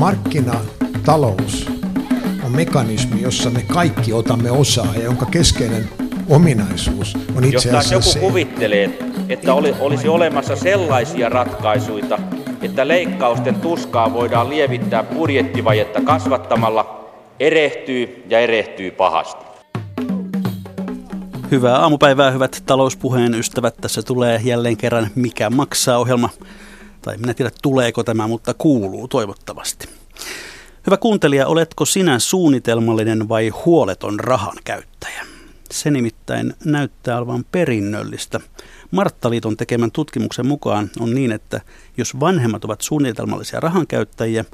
Markkinatalous on mekanismi, jossa me kaikki otamme osaa ja jonka keskeinen ominaisuus on itse Jos asiassa joku se, kuvittelee, että oli, olisi olemassa sellaisia ratkaisuja, että leikkausten tuskaa voidaan lievittää budjettivajetta kasvattamalla, erehtyy ja erehtyy pahasti. Hyvää aamupäivää, hyvät talouspuheen ystävät. Tässä tulee jälleen kerran Mikä maksaa ohjelma. Tai minä tiedä tuleeko tämä, mutta kuuluu toivottavasti. Hyvä kuuntelija, oletko sinä suunnitelmallinen vai huoleton rahan käyttäjä? Se nimittäin näyttää olevan perinnöllistä. Marttaliiton tekemän tutkimuksen mukaan on niin, että jos vanhemmat ovat suunnitelmallisia rahankäyttäjiä,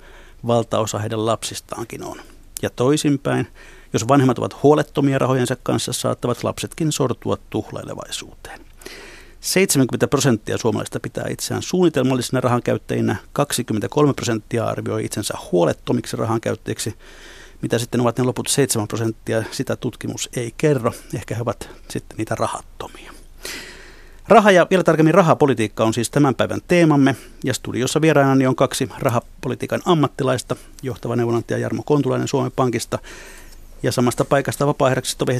valtaosa heidän lapsistaankin on. Ja toisinpäin, jos vanhemmat ovat huolettomia rahojensa kanssa, saattavat lapsetkin sortua tuhlailevaisuuteen. 70 prosenttia suomalaisista pitää itseään suunnitelmallisina rahankäyttäjinä, 23 prosenttia arvioi itsensä huolettomiksi rahankäyttäjiksi. Mitä sitten ovat ne loput 7 prosenttia, sitä tutkimus ei kerro. Ehkä he ovat sitten niitä rahattomia. Raha ja vielä tarkemmin rahapolitiikka on siis tämän päivän teemamme. Ja studiossa vieraanani on kaksi rahapolitiikan ammattilaista. Johtava neuvonantaja Jarmo Kontulainen Suomen Pankista ja samasta paikasta vapaa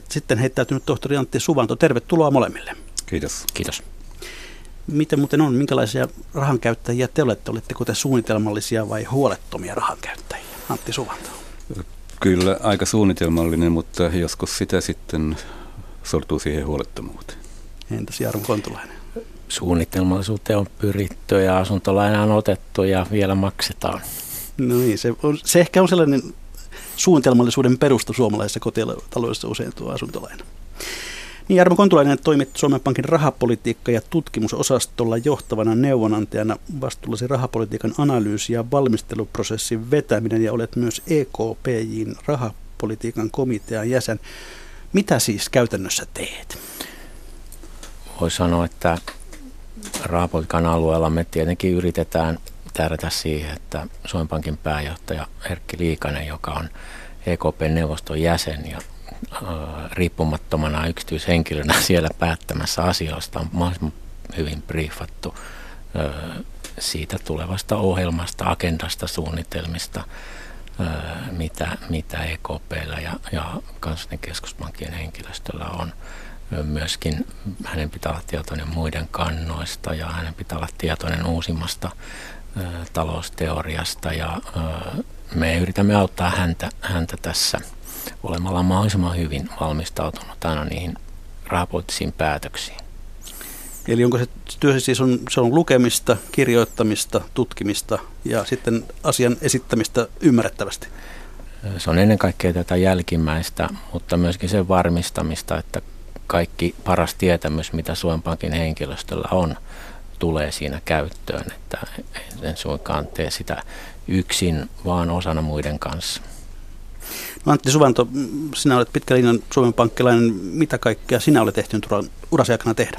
sitten heittäytynyt tohtori Antti Suvanto. Tervetuloa molemmille. Kiitos. Kiitos. Miten muuten on, minkälaisia rahankäyttäjiä te olette? Oletteko te suunnitelmallisia vai huolettomia rahankäyttäjiä? Antti Suvanto. Kyllä aika suunnitelmallinen, mutta joskus sitä sitten sortuu siihen huolettomuuteen. Entäs Jarmo Kontulainen? Suunnitelmallisuuteen on pyritty ja asuntolaina on otettu ja vielä maksetaan. No niin, se, on, se ehkä on sellainen suunnitelmallisuuden perusta suomalaisessa kotitaloudessa usein tuo asuntolaina. Niin Jarmo Kontulainen toimit Suomen Pankin rahapolitiikka- ja tutkimusosastolla johtavana neuvonantajana vastuullasi rahapolitiikan analyysi- ja valmisteluprosessin vetäminen ja olet myös EKPJin rahapolitiikan komitean jäsen. Mitä siis käytännössä teet? Voi sanoa, että rahapolitiikan alueella me tietenkin yritetään tähdätä siihen, että Suomen Pankin pääjohtaja Erkki Liikanen, joka on EKP-neuvoston jäsen ja riippumattomana yksityishenkilönä siellä päättämässä asioista on mahdollisimman hyvin briefattu siitä tulevasta ohjelmasta, agendasta, suunnitelmista, mitä, mitä EKPllä ja, ja kansallinen keskuspankkien henkilöstöllä on. Myöskin hänen pitää olla tietoinen muiden kannoista ja hänen pitää olla tietoinen uusimmasta talousteoriasta ja me yritämme auttaa häntä, häntä tässä – olemalla mahdollisimman hyvin valmistautunut aina niihin rahapoliittisiin päätöksiin. Eli onko se työ siis on, se on lukemista, kirjoittamista, tutkimista ja sitten asian esittämistä ymmärrettävästi? Se on ennen kaikkea tätä jälkimmäistä, mutta myöskin sen varmistamista, että kaikki paras tietämys, mitä Suomen Pankin henkilöstöllä on, tulee siinä käyttöön. Että en suinkaan tee sitä yksin, vaan osana muiden kanssa. Antti Suvanto, sinä olet pitkä linjan Suomen pankkilainen. Mitä kaikkea sinä olet ehtinyt urasi aikana tehdä?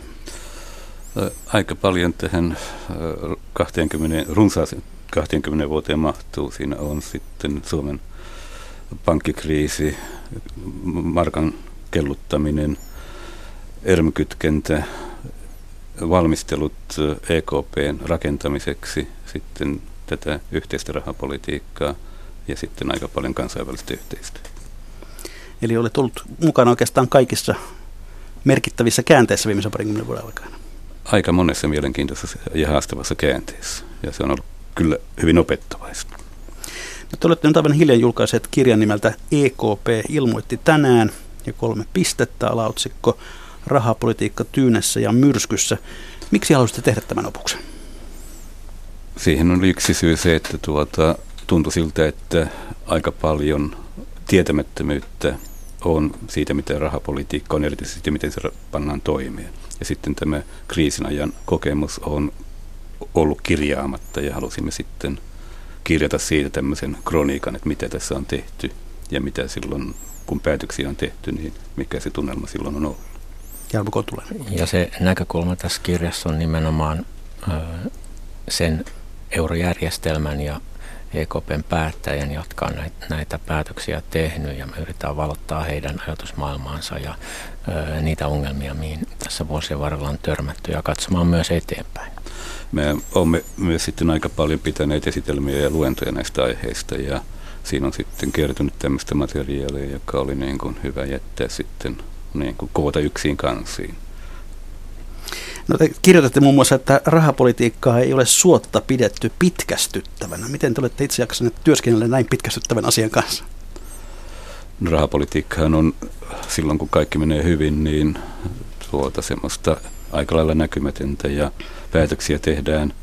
Aika paljon tähän 20, runsaaseen 20 vuoteen mahtuu. Siinä on sitten Suomen pankkikriisi, markan kelluttaminen, ermkytkentä, valmistelut EKPn rakentamiseksi, sitten tätä yhteistä rahapolitiikkaa – ja sitten aika paljon kansainvälistä yhteistyötä. Eli olet ollut mukana oikeastaan kaikissa merkittävissä käänteissä viimeisen parinkymmenen vuoden aikana. Aika monessa mielenkiintoisessa ja haastavassa käänteessä, ja se on ollut kyllä hyvin opettavaista. No, te olette nyt aivan hiljan julkaiseet kirjan nimeltä EKP ilmoitti tänään, ja kolme pistettä alaotsikko Rahapolitiikka tyynessä ja myrskyssä. Miksi halusitte tehdä tämän opuksen? Siihen on yksi syy se, että tuota, tuntui siltä, että aika paljon tietämättömyyttä on siitä, miten rahapolitiikka on, erityisesti miten se pannaan toimeen. Ja sitten tämä kriisin ajan kokemus on ollut kirjaamatta ja halusimme sitten kirjata siitä tämmöisen kroniikan, että mitä tässä on tehty ja mitä silloin, kun päätöksiä on tehty, niin mikä se tunnelma silloin on ollut. Jarmo Ja se näkökulma tässä kirjassa on nimenomaan sen eurojärjestelmän ja EKPn päättäjän, jotka on näitä päätöksiä tehnyt ja me yritetään valottaa heidän ajatusmaailmaansa ja niitä ongelmia, mihin tässä vuosien varrella on törmätty ja katsomaan myös eteenpäin. Me olemme myös sitten aika paljon pitäneet esitelmiä ja luentoja näistä aiheista ja siinä on sitten kertynyt tämmöistä materiaalia, joka oli niin kuin hyvä jättää sitten niin kuin koota yksin kansiin. No te kirjoitatte muun muassa, että rahapolitiikkaa ei ole suotta pidetty pitkästyttävänä. Miten te olette itse jaksaneet työskennellä näin pitkästyttävän asian kanssa? No, rahapolitiikkahan on silloin, kun kaikki menee hyvin, niin tuota semmoista aika lailla näkymätöntä ja päätöksiä tehdään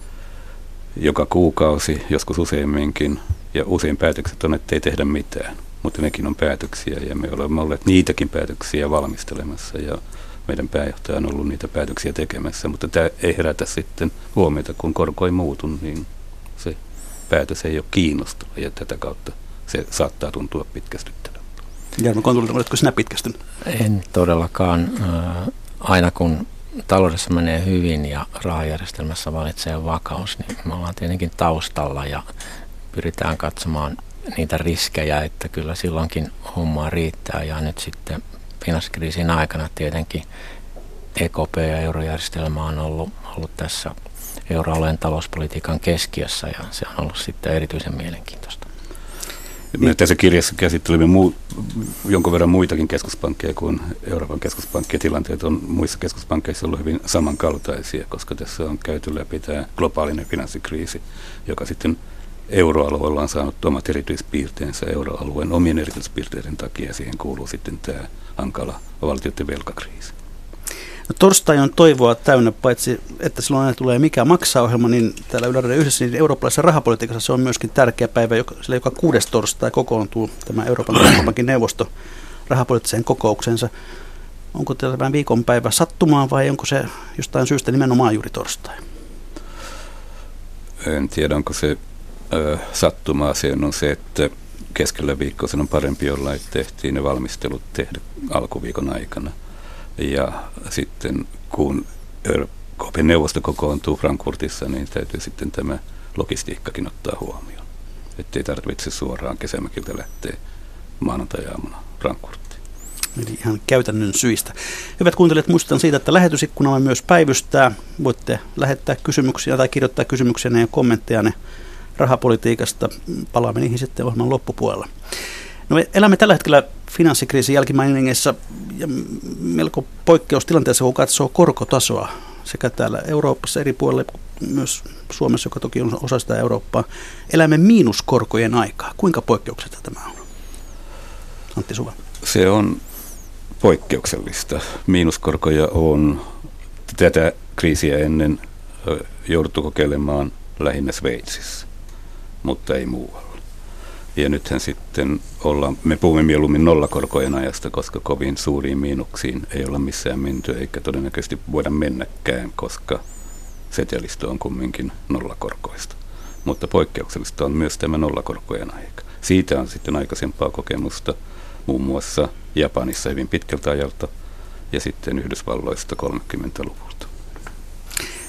joka kuukausi, joskus useamminkin. Ja usein päätökset on, että ei tehdä mitään, mutta nekin on päätöksiä ja me olemme olleet niitäkin päätöksiä valmistelemassa ja meidän pääjohtaja on ollut niitä päätöksiä tekemässä, mutta tämä ei herätä sitten huomiota, kun korko ei muutu, niin se päätös ei ole kiinnostava ja tätä kautta se saattaa tuntua pitkästyttävältä. Jarmo Kontulin, oletko sinä pitkästynyt? En todellakaan. Aina kun taloudessa menee hyvin ja rahajärjestelmässä valitsee vakaus, niin me ollaan tietenkin taustalla ja pyritään katsomaan niitä riskejä, että kyllä silloinkin hommaa riittää ja nyt sitten finanssikriisin aikana tietenkin EKP ja eurojärjestelmä on ollut, ollut tässä euroalueen talouspolitiikan keskiössä ja se on ollut sitten erityisen mielenkiintoista. Me tässä kirjassa käsittelimme muu, jonkun verran muitakin keskuspankkeja kuin Euroopan keskuspankkeja. Tilanteet on muissa keskuspankkeissa ollut hyvin samankaltaisia, koska tässä on käyty läpi tämä globaalinen finanssikriisi, joka sitten euroalueella on saanut omat erityispiirteensä euroalueen omien erityispiirteiden takia. Siihen kuuluu sitten tämä hankala valtioiden velkakriisi. No, torstai on toivoa täynnä, paitsi että silloin aina tulee mikä maksaa ohjelma, niin täällä Yle yhdessä niin eurooppalaisessa rahapolitiikassa se on myöskin tärkeä päivä, joka, sillä joka kuudes torstai kokoontuu tämä Euroopan keskuspankin neuvosto rahapoliittiseen kokouksensa. Onko tämä viikonpäivä sattumaan vai onko se jostain syystä nimenomaan juuri torstai? En tiedä, onko se sattumaa. Se on se, että keskellä viikkoa sen on parempi olla, että tehtiin ne valmistelut tehdä alkuviikon aikana. Ja sitten kun Euroopan neuvosto kokoontuu Frankfurtissa, niin täytyy sitten tämä logistiikkakin ottaa huomioon. Että ei tarvitse suoraan kesämäkiltä lähteä maanantai-aamuna. Eli ihan käytännön syistä. Hyvät kuuntelijat, muistutan siitä, että lähetysikkunamme myös päivystää. Voitte lähettää kysymyksiä tai kirjoittaa kysymyksiä ja kommentteja ne rahapolitiikasta. Palaamme niihin sitten ohjelman loppupuolella. No me elämme tällä hetkellä finanssikriisin jälkimainingeissa ja melko poikkeustilanteessa, kun katsoo korkotasoa sekä täällä Euroopassa eri puolilla, myös Suomessa, joka toki on osa sitä Eurooppaa. Elämme miinuskorkojen aikaa. Kuinka poikkeuksetta tämä on? Antti Suva. Se on poikkeuksellista. Miinuskorkoja on tätä kriisiä ennen jouduttu kokeilemaan lähinnä Sveitsissä mutta ei muualla. Ja nythän sitten ollaan, me puhumme mieluummin nollakorkojen ajasta, koska kovin suuriin miinuksiin ei olla missään menty, eikä todennäköisesti voida mennäkään, koska setelistö on kumminkin nollakorkoista. Mutta poikkeuksellista on myös tämä nollakorkojen aika. Siitä on sitten aikaisempaa kokemusta muun muassa Japanissa hyvin pitkältä ajalta ja sitten Yhdysvalloista 30-luvulta.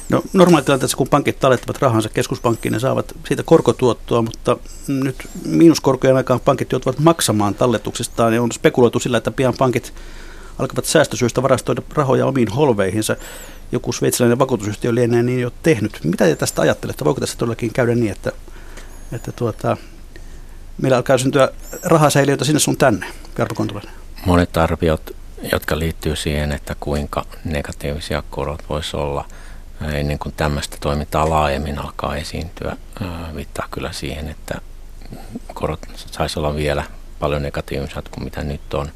No normaalitilanteessa, kun pankit tallettavat rahansa keskuspankkiin, ne saavat siitä korkotuottoa, mutta nyt miinuskorkojen aikaan pankit joutuvat maksamaan talletuksistaan ja on spekuloitu sillä, että pian pankit alkavat säästösyistä varastoida rahoja omiin holveihinsa. Joku sveitsiläinen vakuutusyhtiö lienee niin jo tehnyt. Mitä te tästä ajattelette? Voiko tässä todellakin käydä niin, että, että tuota, meillä alkaa syntyä rahasäiliöitä sinne sun tänne, Kontulainen? Monet arviot, jotka liittyy siihen, että kuinka negatiivisia korot voisi olla – ennen kuin tämmöistä toimintaa laajemmin alkaa esiintyä, viittaa kyllä siihen, että korot saisi olla vielä paljon negatiivisemmat kuin mitä nyt on.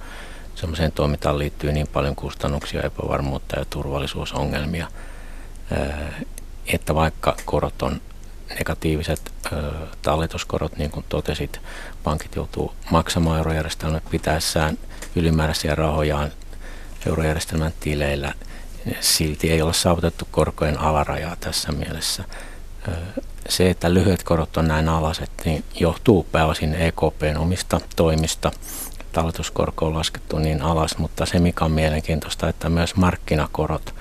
Semmoiseen toimintaan liittyy niin paljon kustannuksia, epävarmuutta ja turvallisuusongelmia, että vaikka korot on negatiiviset talletuskorot, niin kuin totesit, pankit joutuu maksamaan eurojärjestelmän pitäessään ylimääräisiä rahojaan eurojärjestelmän tileillä – silti ei ole saavutettu korkojen alarajaa tässä mielessä. Se, että lyhyet korot on näin alaset, niin johtuu pääosin EKPn omista toimista. Talletuskorko on laskettu niin alas, mutta se mikä on mielenkiintoista, että myös markkinakorot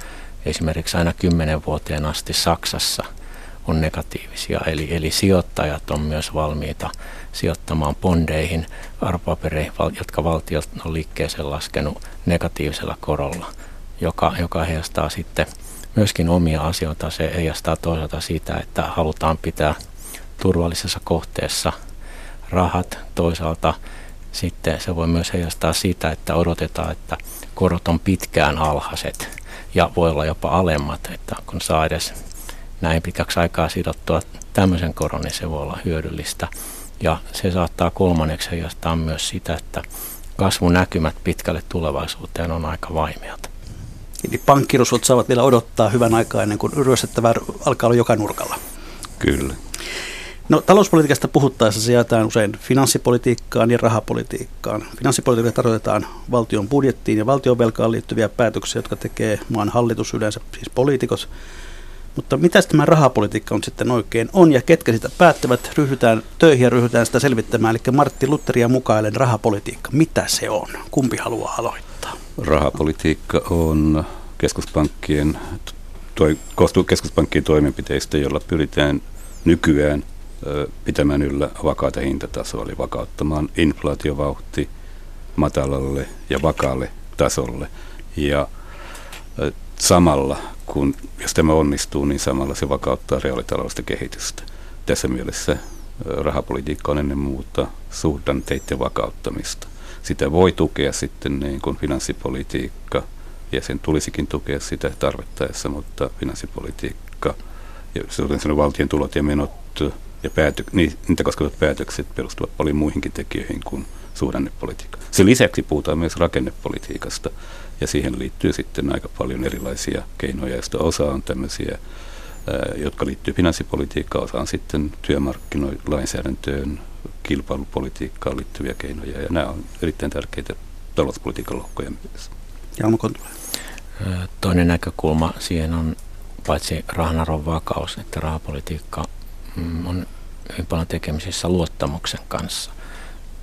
esimerkiksi aina 10 vuoteen asti Saksassa on negatiivisia. Eli, eli sijoittajat on myös valmiita sijoittamaan bondeihin, arvopapereihin, jotka valtiot on liikkeeseen laskenut negatiivisella korolla – joka, joka heijastaa sitten myöskin omia asioita. Se heijastaa toisaalta sitä, että halutaan pitää turvallisessa kohteessa rahat. Toisaalta sitten se voi myös heijastaa sitä, että odotetaan, että korot on pitkään alhaiset ja voi olla jopa alemmat, että kun saa edes näin pitkäksi aikaa sidottua tämmöisen koron, niin se voi olla hyödyllistä. Ja se saattaa kolmanneksi heijastaa myös sitä, että kasvunäkymät pitkälle tulevaisuuteen on aika vaimeat. Eli pankkirusvot saavat vielä odottaa hyvän aikaa ennen kuin ryöstettävä alkaa olla joka nurkalla. Kyllä. No, talouspolitiikasta puhuttaessa se jaetaan usein finanssipolitiikkaan ja rahapolitiikkaan. Finanssipolitiikka tarkoitetaan valtion budjettiin ja valtionvelkaan liittyviä päätöksiä, jotka tekee maan hallitus yleensä, siis poliitikot. Mutta mitä tämä rahapolitiikka on sitten oikein on ja ketkä sitä päättävät, ryhdytään töihin ja ryhdytään sitä selvittämään. Eli Martti Lutteria mukaillen rahapolitiikka, mitä se on? Kumpi haluaa aloittaa? Rahapolitiikka on keskuspankkien, toi, koostuu keskuspankkien toimenpiteistä, joilla pyritään nykyään pitämään yllä vakaata hintatasoa, eli vakauttamaan inflaatiovauhti matalalle ja vakaalle tasolle. Ja samalla, kun jos tämä onnistuu, niin samalla se vakauttaa reaalitaloudellista kehitystä. Tässä mielessä rahapolitiikka on ennen muuta suhdanteiden vakauttamista. Sitä voi tukea sitten niin kuin finanssipolitiikka, ja sen tulisikin tukea sitä tarvittaessa, mutta finanssipolitiikka ja valtion tulot ja menot ja päätö, niitä koskevat päätökset perustuvat paljon muihinkin tekijöihin kuin suhdannepolitiikka. Sen lisäksi puhutaan myös rakennepolitiikasta, ja siihen liittyy sitten aika paljon erilaisia keinoja, joista osa on tämmöisiä, jotka liittyy finanssipolitiikkaan, osa on sitten työmarkkinoilainsäädäntöön, kilpailupolitiikkaan liittyviä keinoja, ja nämä on erittäin tärkeitä talouspolitiikan lohkoja myös. Toinen näkökulma siihen on paitsi rahan vakaus, että rahapolitiikka on hyvin paljon tekemisissä luottamuksen kanssa.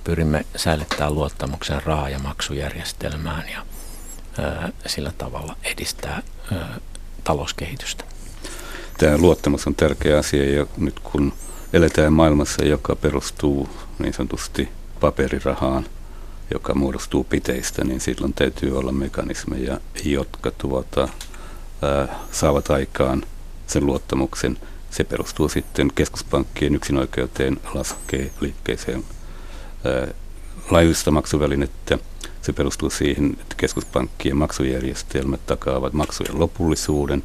Pyrimme säilyttämään luottamuksen raha- ja maksujärjestelmään ja sillä tavalla edistää talouskehitystä. Tämä luottamus on tärkeä asia ja nyt kun eletään maailmassa, joka perustuu niin sanotusti paperirahaan, joka muodostuu piteistä, niin silloin täytyy olla mekanismeja, jotka tuota, ää, saavat aikaan sen luottamuksen. Se perustuu sitten keskuspankkien yksinoikeuteen laskee liikkeeseen laajuista maksuvälinettä se perustuu siihen, että keskuspankkien maksujärjestelmät takaavat maksujen lopullisuuden,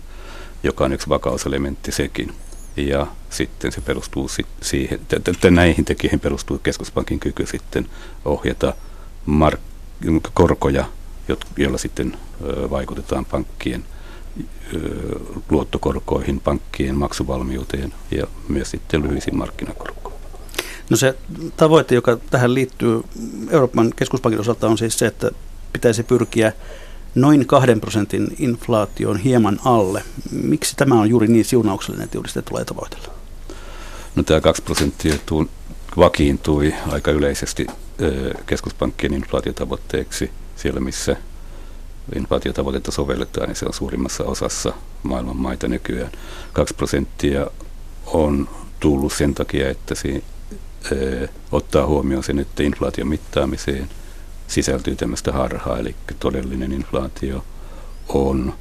joka on yksi vakauselementti sekin. Ja sitten se perustuu siihen, että näihin tekijöihin perustuu keskuspankin kyky sitten ohjata mark- korkoja, joilla sitten vaikutetaan pankkien luottokorkoihin, pankkien maksuvalmiuteen ja myös sitten lyhyisiin markkinakorkoihin. No se tavoite, joka tähän liittyy Euroopan keskuspankin osalta on siis se, että pitäisi pyrkiä noin kahden prosentin inflaation hieman alle. Miksi tämä on juuri niin siunauksellinen, että juuri sitä tulee tavoitella? No tämä 2 prosenttia vakiintui aika yleisesti keskuspankkien inflaatiotavoitteeksi siellä, missä inflaatiotavoitetta sovelletaan, niin se on suurimmassa osassa maailman maita nykyään. 2 prosenttia on tullut sen takia, että siinä ottaa huomioon sen, että inflaation mittaamiseen sisältyy tämmöistä harhaa, eli todellinen inflaatio on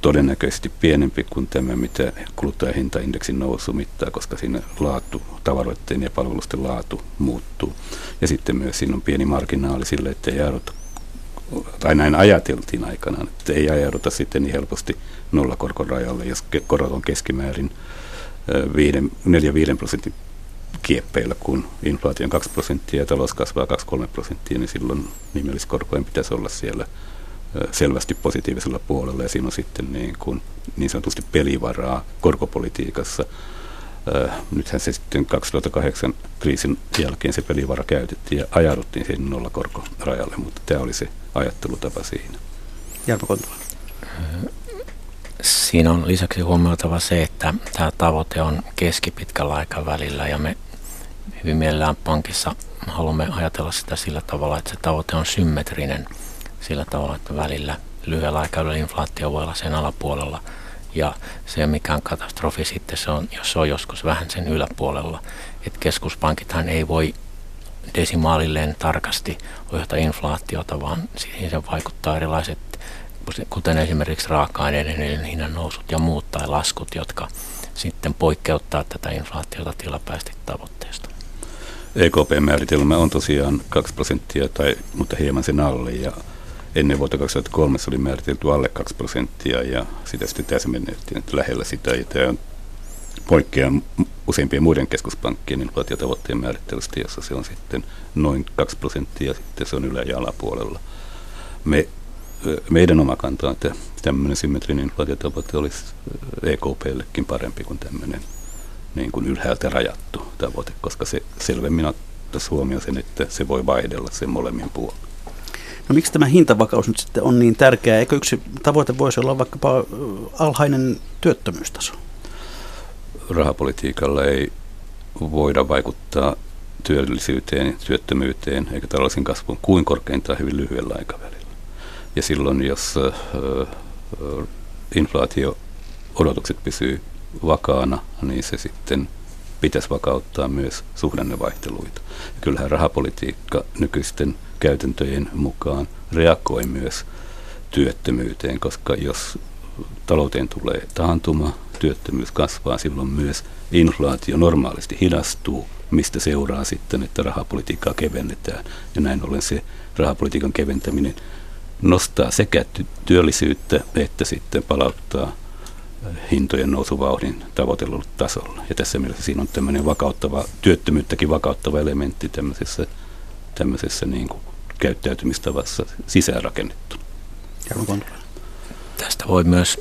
todennäköisesti pienempi kuin tämä, mitä kuluttajahintaindeksin nousu mittaa, koska siinä laatu, tavaroiden ja palvelusten laatu muuttuu. Ja sitten myös siinä on pieni marginaali sille, että ei tai näin ajateltiin aikanaan, että ei ajauduta sitten niin helposti nollakorkon rajalle, jos korot on keskimäärin 4-5 prosentin kieppeillä, kun inflaatio on 2 prosenttia ja talous kasvaa 2-3 prosenttia, niin silloin nimelliskorkojen pitäisi olla siellä selvästi positiivisella puolella ja siinä on sitten niin, kuin, niin sanotusti pelivaraa korkopolitiikassa. Nythän se sitten 2008 kriisin jälkeen se pelivara käytettiin ja ajauduttiin siihen nollakorkorajalle, mutta tämä oli se ajattelutapa siinä. Jarmo Kontula. Siinä on lisäksi huomioitava se, että tämä tavoite on keskipitkällä aikavälillä ja me hyvin mielellään pankissa haluamme ajatella sitä sillä tavalla, että se tavoite on symmetrinen sillä tavalla, että välillä lyhyellä aikavälillä inflaatio voi olla sen alapuolella ja se mikä on katastrofi sitten se on, jos se on joskus vähän sen yläpuolella. Että keskuspankithan ei voi desimaalilleen tarkasti ohjata inflaatiota, vaan siihen se vaikuttaa erilaiset kuten esimerkiksi raaka-aineiden hinnan nousut ja muut tai laskut, jotka sitten poikkeuttaa tätä inflaatiota tilapäisesti tavoitteesta. EKP-määritelmä on tosiaan 2 prosenttia, tai, mutta hieman sen alle, ja ennen vuotta 2003 se oli määritelty alle 2 prosenttia, ja sitä sitten täsmennettiin, että lähellä sitä, ja tämä on poikkeaa useimpien muiden keskuspankkien inflaatiotavoitteen määrittelystä, jossa se on sitten noin 2 prosenttia, ja sitten se on ylä- ja alapuolella. Me, meidän oma kanta on, että tämmöinen symmetrinen inflaatiotavoite olisi EKPllekin parempi kuin tämmöinen niin kuin ylhäältä rajattu tavoite, koska se selvemmin ottaisi huomioon sen, että se voi vaihdella sen molemmin puolin. No miksi tämä hintavakaus nyt sitten on niin tärkeää? Eikö yksi tavoite voisi olla vaikkapa alhainen työttömyystaso? Rahapolitiikalla ei voida vaikuttaa työllisyyteen, työttömyyteen eikä tällaisen kasvuun kuin korkeintaan hyvin lyhyellä aikavälillä. Ja silloin, jos inflaatio-odotukset pysyy vakaana, niin se sitten pitäisi vakauttaa myös suhdannevaihteluita. Ja kyllähän rahapolitiikka nykyisten käytäntöjen mukaan reagoi myös työttömyyteen, koska jos talouteen tulee taantuma, työttömyys kasvaa, silloin myös inflaatio normaalisti hidastuu, mistä seuraa sitten, että rahapolitiikkaa kevennetään. Ja näin ollen se rahapolitiikan keventäminen nostaa sekä työllisyyttä että sitten palauttaa hintojen nousuvauhdin tavoitellulle tasolle. Ja tässä mielessä siinä on tämmöinen vakauttava, työttömyyttäkin vakauttava elementti tämmöisessä, tämmöisessä niin kuin käyttäytymistavassa sisäänrakennettu. Tästä voi myös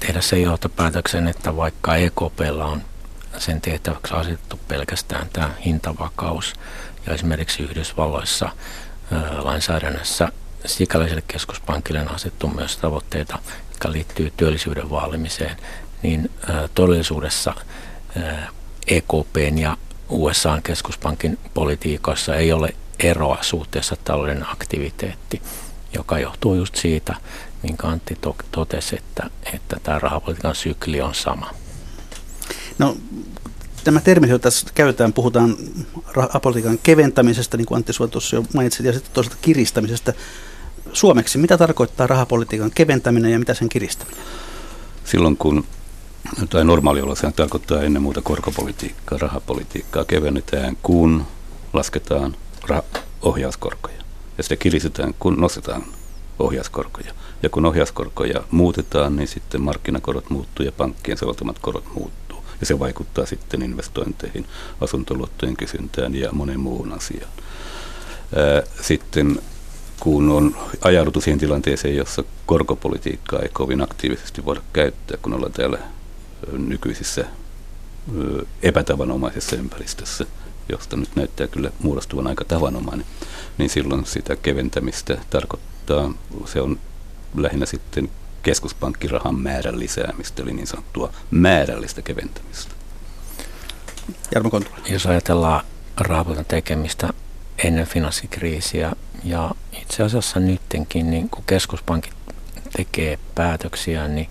tehdä sen johtopäätöksen, että vaikka EKPlla on sen tehtäväksi asetettu pelkästään tämä hintavakaus ja esimerkiksi Yhdysvalloissa ää, lainsäädännössä sikäläiselle keskuspankille on asettu myös tavoitteita, jotka liittyy työllisyyden vaalimiseen, niin todellisuudessa EKPn ja USAn keskuspankin politiikassa ei ole eroa suhteessa talouden aktiviteetti, joka johtuu just siitä, minkä Antti totesi, että, että tämä rahapolitiikan sykli on sama. No, tämä termi, jota tässä käytetään, puhutaan rahapolitiikan keventämisestä, niin kuin Antti Suo tuossa jo mainitsit, ja sitten toisaalta kiristämisestä. Suomeksi, mitä tarkoittaa rahapolitiikan keventäminen ja mitä sen kiristäminen? Silloin kun tai normaalioloissa tarkoittaa ennen muuta korkopolitiikkaa, rahapolitiikkaa kevennetään, kun lasketaan rah- ohjauskorkoja. Ja sitä kiristetään, kun nostetaan ohjauskorkoja. Ja kun ohjauskorkoja muutetaan, niin sitten markkinakorot muuttuu ja pankkien soveltamat korot muuttuu. Ja se vaikuttaa sitten investointeihin, asuntoluottojen kysyntään ja monen muuhun asiaan. Sitten kun on ajauduttu siihen tilanteeseen, jossa korkopolitiikkaa ei kovin aktiivisesti voida käyttää, kun ollaan täällä nykyisissä epätavanomaisessa ympäristössä, josta nyt näyttää kyllä muodostuvan aika tavanomainen, niin silloin sitä keventämistä tarkoittaa, se on lähinnä sitten keskuspankkirahan määrän lisäämistä, eli niin sanottua määrällistä keventämistä. Jarmo Kontula. Jos ajatellaan rahapolitiikan tekemistä ennen finanssikriisiä ja itse asiassa nyttenkin, niin kun keskuspankit tekee päätöksiä, niin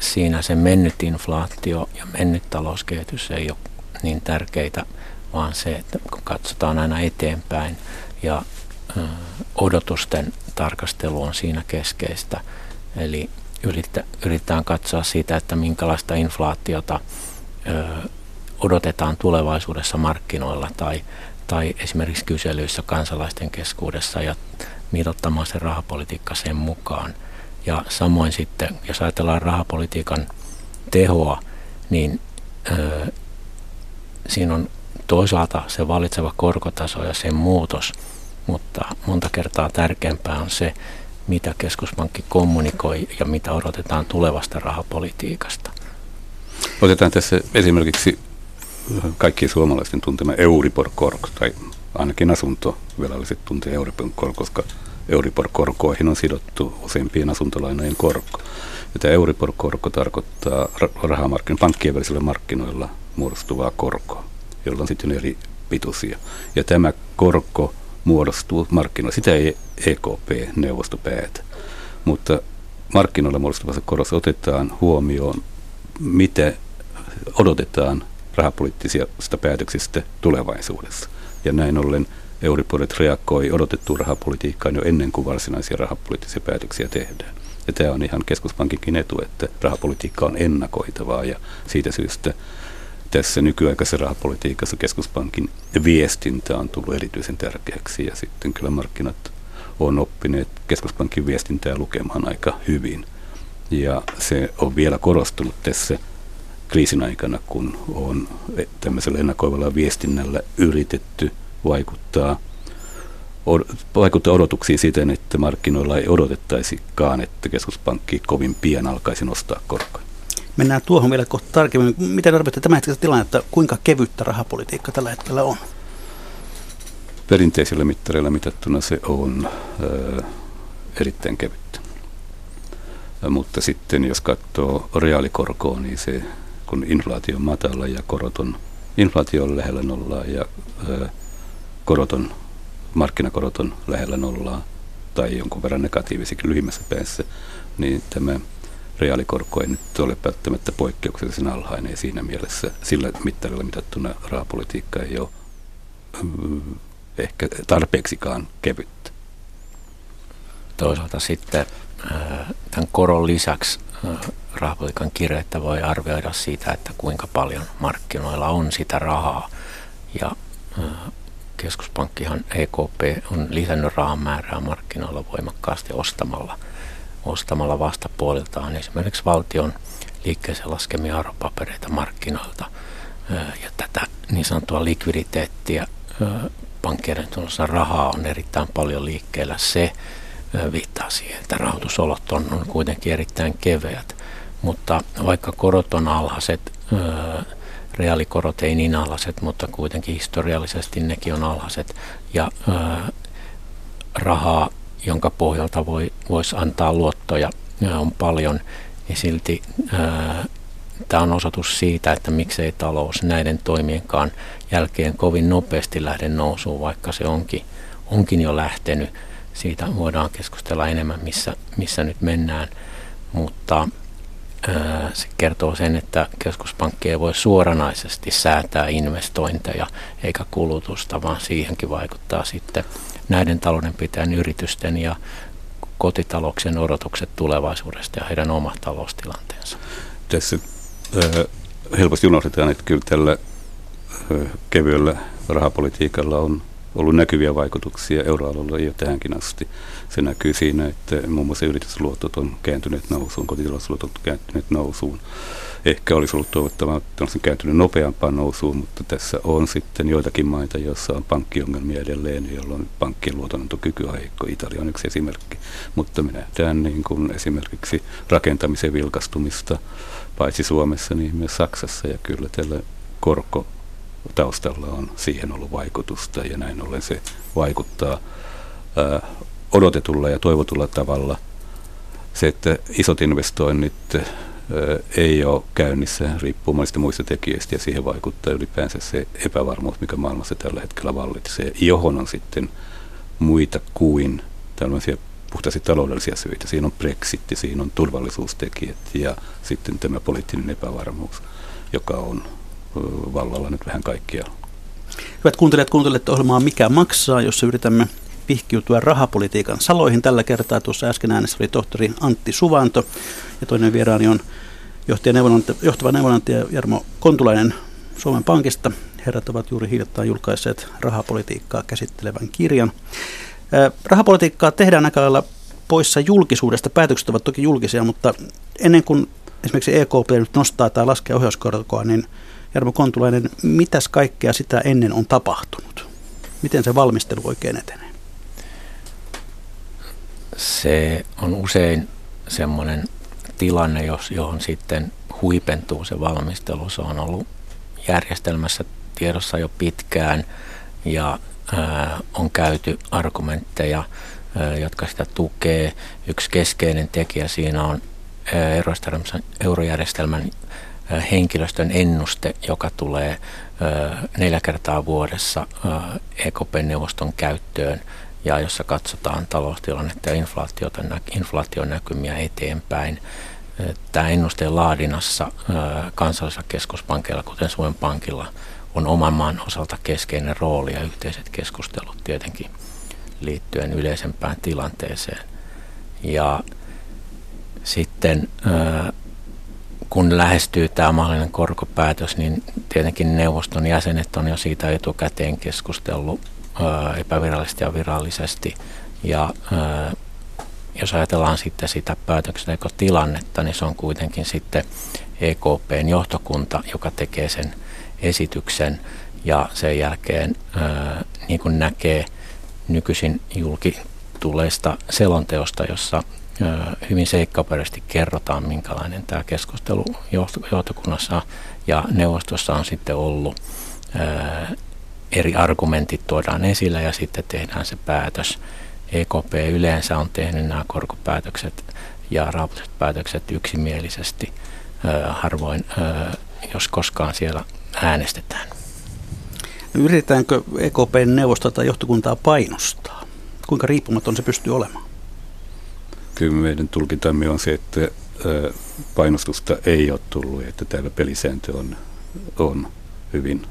siinä se mennyt inflaatio ja mennyt talouskehitys ei ole niin tärkeitä, vaan se, että kun katsotaan aina eteenpäin ja odotusten tarkastelu on siinä keskeistä. Eli yritetään katsoa siitä, että minkälaista inflaatiota odotetaan tulevaisuudessa markkinoilla tai tai esimerkiksi kyselyissä kansalaisten keskuudessa ja mitottamaan se rahapolitiikka sen mukaan. Ja samoin sitten, jos ajatellaan rahapolitiikan tehoa, niin ö, siinä on toisaalta se valitseva korkotaso ja sen muutos, mutta monta kertaa tärkeämpää on se, mitä keskuspankki kommunikoi ja mitä odotetaan tulevasta rahapolitiikasta. Otetaan tässä esimerkiksi kaikki suomalaisten tuntema Euribor-korko, tai ainakin asuntovelalliset tuntee Euribor-korko, koska Euribor-korkoihin on sidottu useimpien asuntolainojen korko. Ja tämä Euribor-korko tarkoittaa rahamarkkinoilla, pankkien välisillä markkinoilla muodostuvaa korkoa, jolla on sitten eri pituisia. Ja tämä korko muodostuu markkinoilla. Sitä ei EKP-neuvosto päätä. Mutta markkinoilla muodostuvassa korossa otetaan huomioon, mitä odotetaan rahapoliittisista päätöksistä tulevaisuudessa. Ja näin ollen Euriborit reagoi odotettuun rahapolitiikkaan jo ennen kuin varsinaisia rahapoliittisia päätöksiä tehdään. Ja tämä on ihan keskuspankinkin etu, että rahapolitiikka on ennakoitavaa ja siitä syystä tässä nykyaikaisessa rahapolitiikassa keskuspankin viestintä on tullut erityisen tärkeäksi ja sitten kyllä markkinat on oppineet keskuspankin viestintää lukemaan aika hyvin. Ja se on vielä korostunut tässä kriisin aikana, kun on tämmöisellä ennakoivalla viestinnällä yritetty vaikuttaa, vaikuttaa odotuksiin siten, että markkinoilla ei odotettaisikaan, että keskuspankki kovin pian alkaisi nostaa korkoja. Mennään tuohon vielä kohta tarkemmin. Miten arvioitte tämä hetkistä tilannetta, kuinka kevyttä rahapolitiikka tällä hetkellä on? Perinteisillä mittareilla mitattuna se on ö, erittäin kevyttä. Mutta sitten jos katsoo reaalikorkoa, niin se kun inflaatio on matala ja korot on, inflaatio on lähellä nollaa ja ö, korot on, markkinakorot on lähellä nollaa tai jonkun verran negatiivisikin lyhimmässä päässä, niin tämä reaalikorko ei nyt ole välttämättä poikkeuksellisen alhainen siinä mielessä sillä mittarilla mitattuna rahapolitiikka ei ole ehkä tarpeeksikaan kevyttä. Toisaalta sitten tämän koron lisäksi rahapolitiikan kirjettä voi arvioida siitä, että kuinka paljon markkinoilla on sitä rahaa. Ja keskuspankkihan EKP on lisännyt rahan määrää markkinoilla voimakkaasti ostamalla, ostamalla vastapuoliltaan esimerkiksi valtion liikkeeseen laskemia arvopapereita markkinoilta. Ja tätä niin sanottua likviditeettiä pankkeiden rahaa on erittäin paljon liikkeellä. Se viittaa siihen, että rahoitusolot on, on kuitenkin erittäin keveät. Mutta vaikka korot on alhaiset, reaalikorot ei niin alhaiset, mutta kuitenkin historiallisesti nekin on alhaiset. Ja rahaa, jonka pohjalta voi, voisi antaa luottoja, on paljon, niin silti tämä on osoitus siitä, että miksei talous näiden toimienkaan jälkeen kovin nopeasti lähde nousuun, vaikka se onkin, onkin jo lähtenyt. Siitä voidaan keskustella enemmän, missä, missä nyt mennään, mutta se kertoo sen, että keskuspankki ei voi suoranaisesti säätää investointeja eikä kulutusta, vaan siihenkin vaikuttaa sitten näiden taloudenpitäjän yritysten ja kotitalouksien odotukset tulevaisuudesta ja heidän oma taloustilanteensa. Tässä äh, helposti unohdetaan, että kyllä tällä äh, kevyellä rahapolitiikalla on ollut näkyviä vaikutuksia euroalueella jo tähänkin asti. Se näkyy siinä, että muun muassa yritysluotot on kääntyneet nousuun, kotitalousluotot on kääntyneet nousuun. Ehkä olisi ollut toivottavaa, että olisi kääntynyt nopeampaan nousuun, mutta tässä on sitten joitakin maita, joissa on pankkiongelmia edelleen, jolloin pankkien luotonantokyky on heikko. Italia on yksi esimerkki, mutta me nähdään niin kuin esimerkiksi rakentamisen vilkastumista paitsi Suomessa, niin myös Saksassa ja kyllä tällä korko taustalla on siihen ollut vaikutusta ja näin ollen se vaikuttaa ää, odotetulla ja toivotulla tavalla. Se, että isot investoinnit ei ole käynnissä riippuu monista muista tekijöistä ja siihen vaikuttaa ylipäänsä se epävarmuus, mikä maailmassa tällä hetkellä vallitsee, johon on sitten muita kuin tällaisia puhtaasti taloudellisia syitä. Siinä on Brexit, siinä on turvallisuustekijät ja sitten tämä poliittinen epävarmuus, joka on vallalla nyt vähän kaikkialla. Hyvät kuuntelijat, kuuntelette ohjelmaa Mikä maksaa, jossa yritämme pihkiutua rahapolitiikan saloihin. Tällä kertaa tuossa äsken äänessä oli tohtori Antti Suvanto ja toinen vieraani on johtava neuvonantaja Jarmo Kontulainen Suomen Pankista. Herrat ovat juuri hiljattain julkaisseet rahapolitiikkaa käsittelevän kirjan. Rahapolitiikkaa tehdään aika lailla poissa julkisuudesta. Päätökset ovat toki julkisia, mutta ennen kuin esimerkiksi EKP nyt nostaa tai laskee ohjauskorkoa, niin Jarmo Kontulainen, mitäs kaikkea sitä ennen on tapahtunut? Miten se valmistelu oikein etenee? Se on usein semmoinen tilanne, jos, johon sitten huipentuu se valmistelu. Se on ollut järjestelmässä tiedossa jo pitkään ja ää, on käyty argumentteja, ää, jotka sitä tukee. Yksi keskeinen tekijä siinä on eurojärjestelmän henkilöstön ennuste, joka tulee neljä kertaa vuodessa EKP-neuvoston käyttöön ja jossa katsotaan taloustilannetta ja inflaatiota, inflaation näkymiä eteenpäin. Tämä ennusteen laadinnassa kansallisella keskuspankilla, kuten Suomen Pankilla, on oman maan osalta keskeinen rooli ja yhteiset keskustelut tietenkin liittyen yleisempään tilanteeseen. Ja sitten kun lähestyy tämä mahdollinen korkopäätös, niin tietenkin neuvoston jäsenet on jo siitä etukäteen keskustellut epävirallisesti ja virallisesti. Ja jos ajatellaan sitten sitä päätöksentekotilannetta, niin se on kuitenkin sitten EKPn johtokunta, joka tekee sen esityksen ja sen jälkeen niin kuin näkee nykyisin julki tulleista selonteosta, jossa hyvin seikkaperäisesti kerrotaan, minkälainen tämä keskustelu johtokunnassa ja neuvostossa on sitten ollut. Eri argumentit tuodaan esille ja sitten tehdään se päätös. EKP yleensä on tehnyt nämä korkopäätökset ja rahoitukset päätökset yksimielisesti. Harvoin, jos koskaan siellä äänestetään. Yritetäänkö EKPn neuvostoa tai johtokuntaa painostaa? Kuinka riippumaton se pystyy olemaan? Kyllä meidän tulkintamme on se, että painostusta ei ole tullut, että täällä pelisääntö on, on hyvin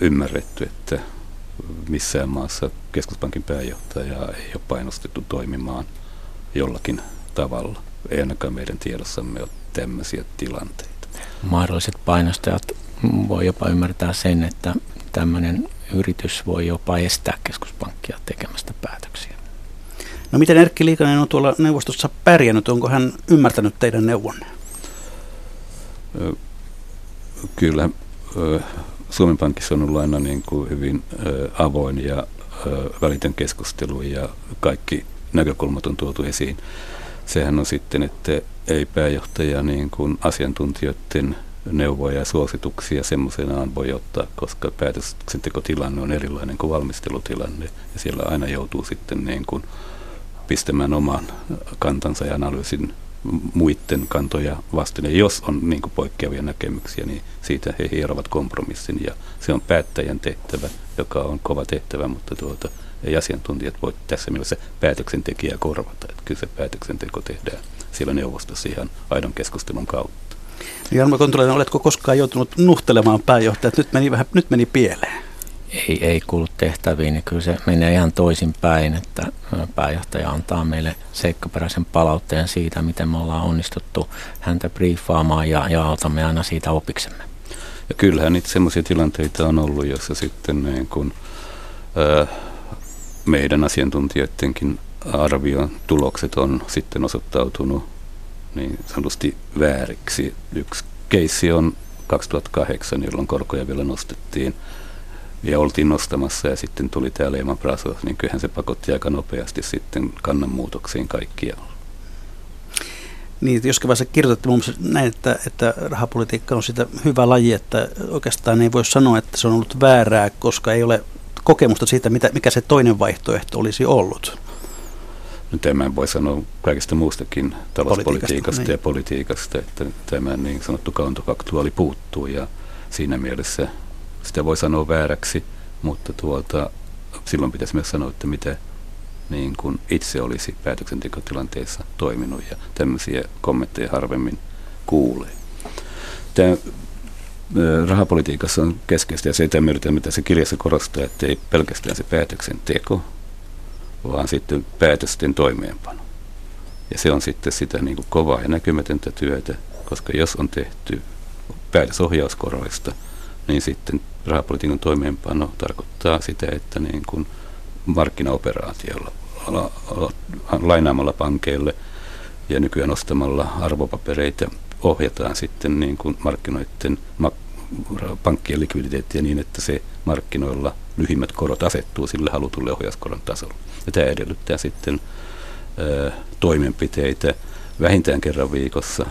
ymmärretty, että missään maassa keskuspankin pääjohtaja ei ole painostettu toimimaan jollakin tavalla. Ei ainakaan meidän tiedossamme ole tämmöisiä tilanteita. Mahdolliset painostajat voi jopa ymmärtää sen, että tämmöinen yritys voi jopa estää keskuspankkia tekemästä päätöksiä. No miten Erkki Liikanen on tuolla neuvostossa pärjännyt? Onko hän ymmärtänyt teidän neuvonne? Kyllä. Suomen Pankissa on ollut aina niin kuin hyvin avoin ja välitön keskustelu ja kaikki näkökulmat on tuotu esiin. Sehän on sitten, että ei pääjohtaja niin kuin asiantuntijoiden neuvoja ja suosituksia semmoisenaan voi ottaa, koska päätöksentekotilanne on erilainen kuin valmistelutilanne ja siellä aina joutuu sitten niin kuin pistämään oman kantansa ja analyysin muiden kantoja vasten. Ja jos on niin kuin poikkeavia näkemyksiä, niin siitä he hierovat kompromissin ja se on päättäjän tehtävä, joka on kova tehtävä, mutta tuota, ei asiantuntijat voi tässä mielessä päätöksentekijää korvata. Että kyllä se päätöksenteko tehdään siellä neuvostossa ihan aidon keskustelun kautta. Jarmo Kontulainen, oletko koskaan joutunut nuhtelemaan pääjohtajat? Nyt meni vähän, nyt meni pieleen ei, ei kuulu tehtäviin, niin kyllä se menee ihan toisin päin, että pääjohtaja antaa meille seikkaperäisen palautteen siitä, miten me ollaan onnistuttu häntä briefaamaan ja, ja autamme aina siitä opiksemme. Ja kyllähän niitä sellaisia tilanteita on ollut, jossa sitten niin kun, ää, meidän asiantuntijoidenkin arvion tulokset on sitten osoittautunut niin sanotusti vääriksi. Yksi keissi on 2008, jolloin korkoja vielä nostettiin ja oltiin nostamassa ja sitten tuli tämä Lehman Brothers, niin kyllähän se pakotti aika nopeasti sitten kannanmuutoksiin kaikkialla. Niin, joskin vaiheessa kirjoitatte muun muassa näin, että, että rahapolitiikka on sitä hyvä laji, että oikeastaan ei voi sanoa, että se on ollut väärää, koska ei ole kokemusta siitä, mitä, mikä se toinen vaihtoehto olisi ollut. No tämän voi sanoa kaikista muustakin talouspolitiikasta niin. ja politiikasta, että tämä niin sanottu counterfactuaali puuttuu ja siinä mielessä sitä voi sanoa vääräksi, mutta tuota, silloin pitäisi myös sanoa, että mitä niin kuin itse olisi päätöksentekotilanteessa toiminut ja tämmöisiä kommentteja harvemmin kuulee. Tämä rahapolitiikassa on keskeistä ja se, että mitä se kirjassa korostaa, että ei pelkästään se päätöksenteko, vaan sitten päätösten toimeenpano. Ja se on sitten sitä niin kuin kovaa ja näkymätöntä työtä, koska jos on tehty päätös ohjauskoroista, niin sitten rahapolitiikan toimeenpano tarkoittaa sitä, että niin kuin markkinaoperaatiolla, lainaamalla pankeille ja nykyään ostamalla arvopapereita ohjataan sitten niin kuin markkinoiden pankkien likviditeettiä niin, että se markkinoilla lyhimmät korot asettuu sille halutulle ohjauskoron tasolle. Ja tämä edellyttää sitten ö, toimenpiteitä vähintään kerran viikossa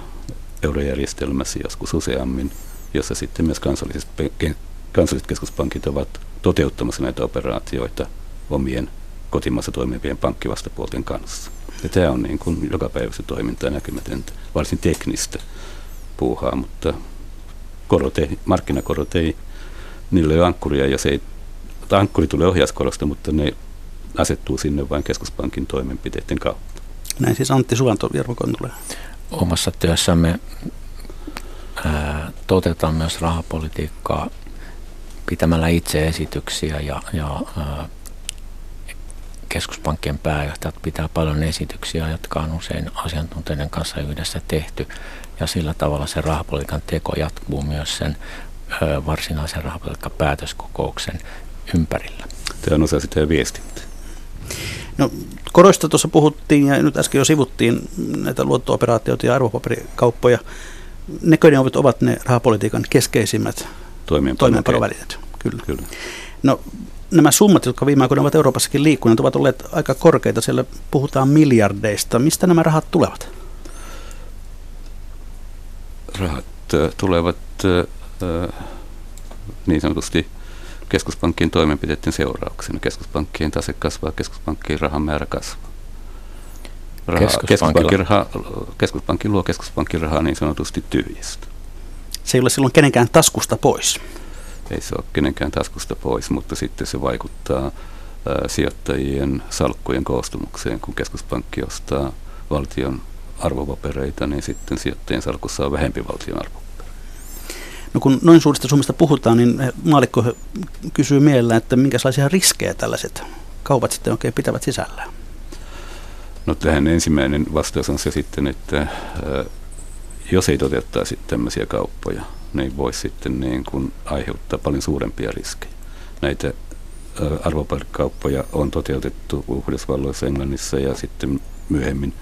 eurojärjestelmässä, joskus useammin, jossa sitten myös kansalliset kansalliset keskuspankit ovat toteuttamassa näitä operaatioita omien kotimaassa toimivien pankkivastapuolten kanssa. Ja tämä on niin kuin jokapäiväistä toimintaa näkymätöntä, varsin teknistä puuhaa, mutta korot ei, markkinakorot ei, niillä ei ole ankkuria, jos ei, ankkuri tulee ohjauskorosta, mutta ne asettuu sinne vain keskuspankin toimenpiteiden kautta. Näin siis Antti Suvanto, Jarmo Kontula. Omassa työssämme toteutetaan myös rahapolitiikkaa pitämällä itse esityksiä ja, ja ää, keskuspankkien pääjohtajat pitää paljon esityksiä, jotka on usein asiantuntijoiden kanssa yhdessä tehty. Ja sillä tavalla se rahapolitiikan teko jatkuu myös sen ö, varsinaisen rahapolitiikan päätöskokouksen ympärillä. Tämä on osa sitä viestintää. No, koroista tuossa puhuttiin ja nyt äsken jo sivuttiin näitä luottooperaatioita ja arvopaperikauppoja. Nekö ne ovat ne rahapolitiikan keskeisimmät toimeenpanovälineet. Kyllä. Kyllä. No, nämä summat, jotka viime aikoina ovat Euroopassakin liikkuneet, ovat olleet aika korkeita. Siellä puhutaan miljardeista. Mistä nämä rahat tulevat? Rahat tulevat niin sanotusti keskuspankkien toimenpiteiden seurauksena. Keskuspankkien tase kasvaa, keskuspankkien rahan määrä kasvaa. Raha, keskuspankki, raha, keskuspankki luo keskuspankin rahaa niin sanotusti tyhjistä. Se ei ole silloin kenenkään taskusta pois. Ei se ole kenenkään taskusta pois, mutta sitten se vaikuttaa ää, sijoittajien salkkujen koostumukseen. Kun keskuspankki ostaa valtion arvopapereita, niin sitten sijoittajien salkussa on vähempi valtion arvopapereita. No kun noin suurista summista puhutaan, niin maalikko kysyy mielellään, että minkälaisia riskejä tällaiset kaupat sitten oikein pitävät sisällään? No tähän ensimmäinen vastaus on se sitten, että jos ei toteuttaisi tämmöisiä kauppoja, niin voisi sitten niin kuin aiheuttaa paljon suurempia riskejä. Näitä arvopaperikauppoja on toteutettu Yhdysvalloissa, Englannissa ja sitten myöhemmin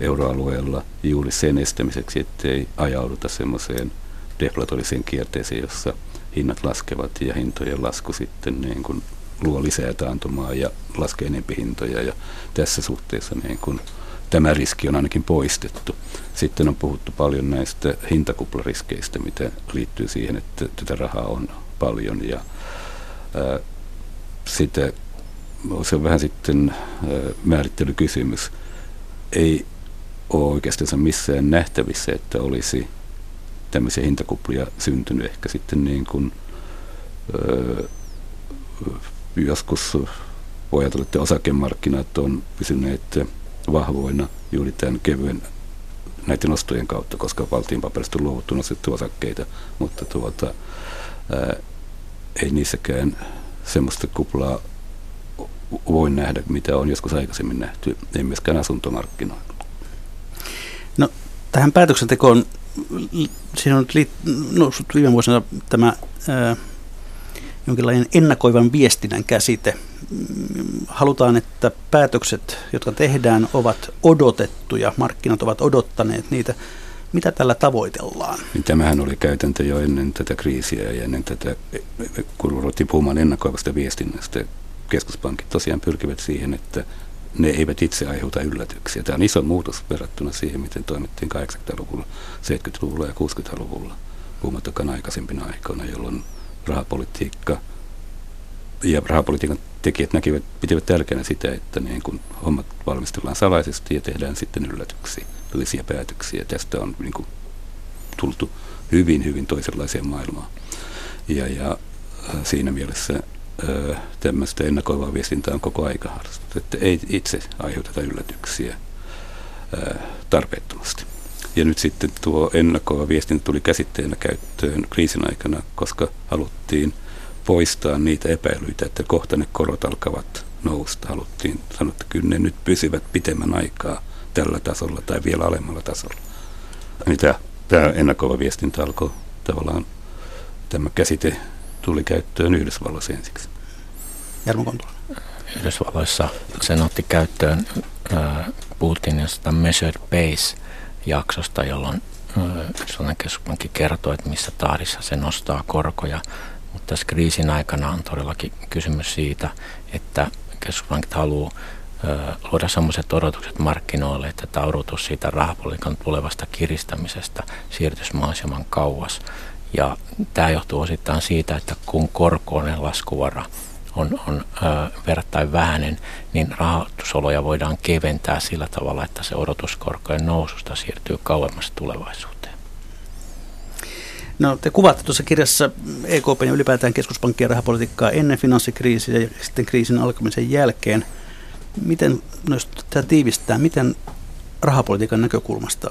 euroalueella juuri sen estämiseksi, ettei ajauduta semmoiseen deflatoriseen kierteeseen, jossa hinnat laskevat ja hintojen lasku sitten niin kuin luo lisää taantumaa ja laskee enempi hintoja ja tässä suhteessa niin kuin tämä riski on ainakin poistettu. Sitten on puhuttu paljon näistä hintakuplariskeistä, mitä liittyy siihen, että tätä rahaa on paljon ja ää, sitä, se on vähän sitten ää, määrittelykysymys. Ei ole oikeastaan missään nähtävissä, että olisi tämmöisiä hintakuplia syntynyt ehkä sitten niin kuin, öö, joskus ajatella, että osakemarkkinat on pysyneet vahvoina juuri tämän kevyen näiden ostojen kautta, koska valtionpaperista on luovuttu nostettu osakkeita, mutta tuota, ää, ei niissäkään semmoista kuplaa voi nähdä, mitä on joskus aikaisemmin nähty, ei myöskään asuntomarkkinoilla. No, tähän päätöksentekoon siinä on noussut viime vuosina tämä ää, jonkinlainen ennakoivan viestinnän käsite. Halutaan, että päätökset, jotka tehdään, ovat odotettuja, markkinat ovat odottaneet niitä. Mitä tällä tavoitellaan? Niin tämähän oli käytäntö jo ennen tätä kriisiä ja ennen tätä, kun ruvettiin puhumaan ennakoivasta viestinnästä. Keskuspankit tosiaan pyrkivät siihen, että ne eivät itse aiheuta yllätyksiä. Tämä on iso muutos verrattuna siihen, miten toimittiin 80-luvulla, 70-luvulla ja 60-luvulla, puhumattakaan aikaisempina aikoina, jolloin rahapolitiikka ja rahapolitiikan tekijät näkivät, pitivät tärkeänä sitä, että niin kun hommat valmistellaan salaisesti ja tehdään sitten yllätyksiä, ylisiä päätöksiä. Tästä on niin kuin tultu hyvin, hyvin toisenlaiseen maailmaan. Ja, ja äh, siinä mielessä tämmöistä ennakoivaa viestintää on koko aika harrastettu, että ei itse aiheuteta yllätyksiä tarpeettomasti. Ja nyt sitten tuo ennakoiva viestintä tuli käsitteenä käyttöön kriisin aikana, koska haluttiin poistaa niitä epäilyitä, että kohta ne korot alkavat nousta. Haluttiin sanoa, että kyllä ne nyt pysyvät pitemmän aikaa tällä tasolla tai vielä alemmalla tasolla. Mitä tämä ennakoiva viestintä alkoi tavallaan, tämä käsite tuli käyttöön Yhdysvalloissa ensiksi. Jarmo Kontula. Yhdysvalloissa sen otti käyttöön, puhuttiin jostain measured base jaksosta, jolloin Yhdysvallan keskuspankki kertoo, että missä tahdissa se nostaa korkoja. Mutta tässä kriisin aikana on todellakin kysymys siitä, että keskuspankit haluaa luoda sellaiset odotukset markkinoille, että odotus siitä rahapolitiikan tulevasta kiristämisestä siirtyisi mahdollisimman kauas. Ja tämä johtuu osittain siitä, että kun korkoinen laskuvara on, on ö, verrattain vähäinen, niin rahoitusoloja voidaan keventää sillä tavalla, että se odotuskorkojen noususta siirtyy kauemmas tulevaisuuteen. No, te kuvaatte tuossa kirjassa EKP ja ylipäätään keskuspankkien rahapolitiikkaa ennen finanssikriisiä ja sitten kriisin alkamisen jälkeen. Miten, no jos tämä tiivistää, miten rahapolitiikan näkökulmasta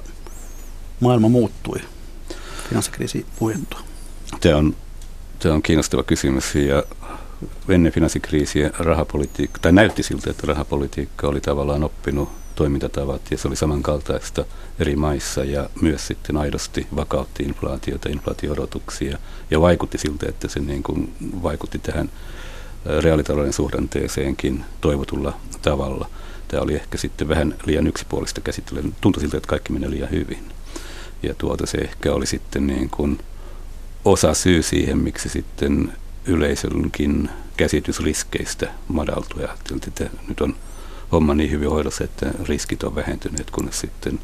maailma muuttui finanssikriisi puhjettua? Tämä on Tämä on kiinnostava kysymys ja ennen finanssikriisiä rahapolitiikka, tai näytti siltä, että rahapolitiikka oli tavallaan oppinut toimintatavat ja se oli samankaltaista eri maissa ja myös sitten aidosti vakautti inflaatiota, inflaatiorotuksia ja vaikutti siltä, että se niin kuin vaikutti tähän reaalitalouden suhdanteeseenkin toivotulla tavalla. Tämä oli ehkä sitten vähän liian yksipuolista käsittelyä. Tuntui siltä, että kaikki menee liian hyvin. Ja tuota se ehkä oli sitten niin kuin osa syy siihen, miksi sitten yleisönkin käsitys riskeistä madaltui. Ja että nyt on homma niin hyvin hoidossa, että riskit on vähentyneet, kunnes sitten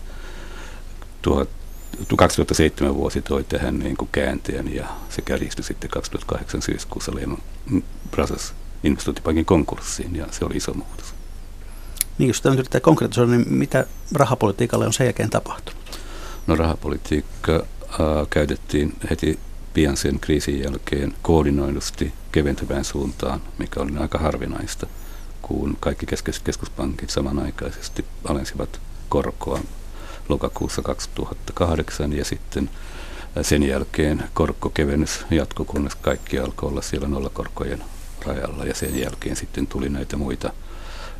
2007 vuosi toi tähän niin kuin käänteen ja se kärjistyi sitten 2008 syyskuussa Lehman Brothers investointipankin konkurssiin ja se oli iso muutos. Niin, jos tämä yrittää konkretisoida, niin mitä rahapolitiikalle on sen jälkeen tapahtunut? No rahapolitiikka äh, käytettiin heti pian sen kriisin jälkeen koordinoidusti keventävään suuntaan, mikä oli aika harvinaista, kun kaikki keskeiset keskuspankit samanaikaisesti alensivat korkoa lokakuussa 2008 ja sitten sen jälkeen korkokevennys jatkui, kunnes kaikki alkoi olla siellä nollakorkojen rajalla. Ja sen jälkeen sitten tuli näitä muita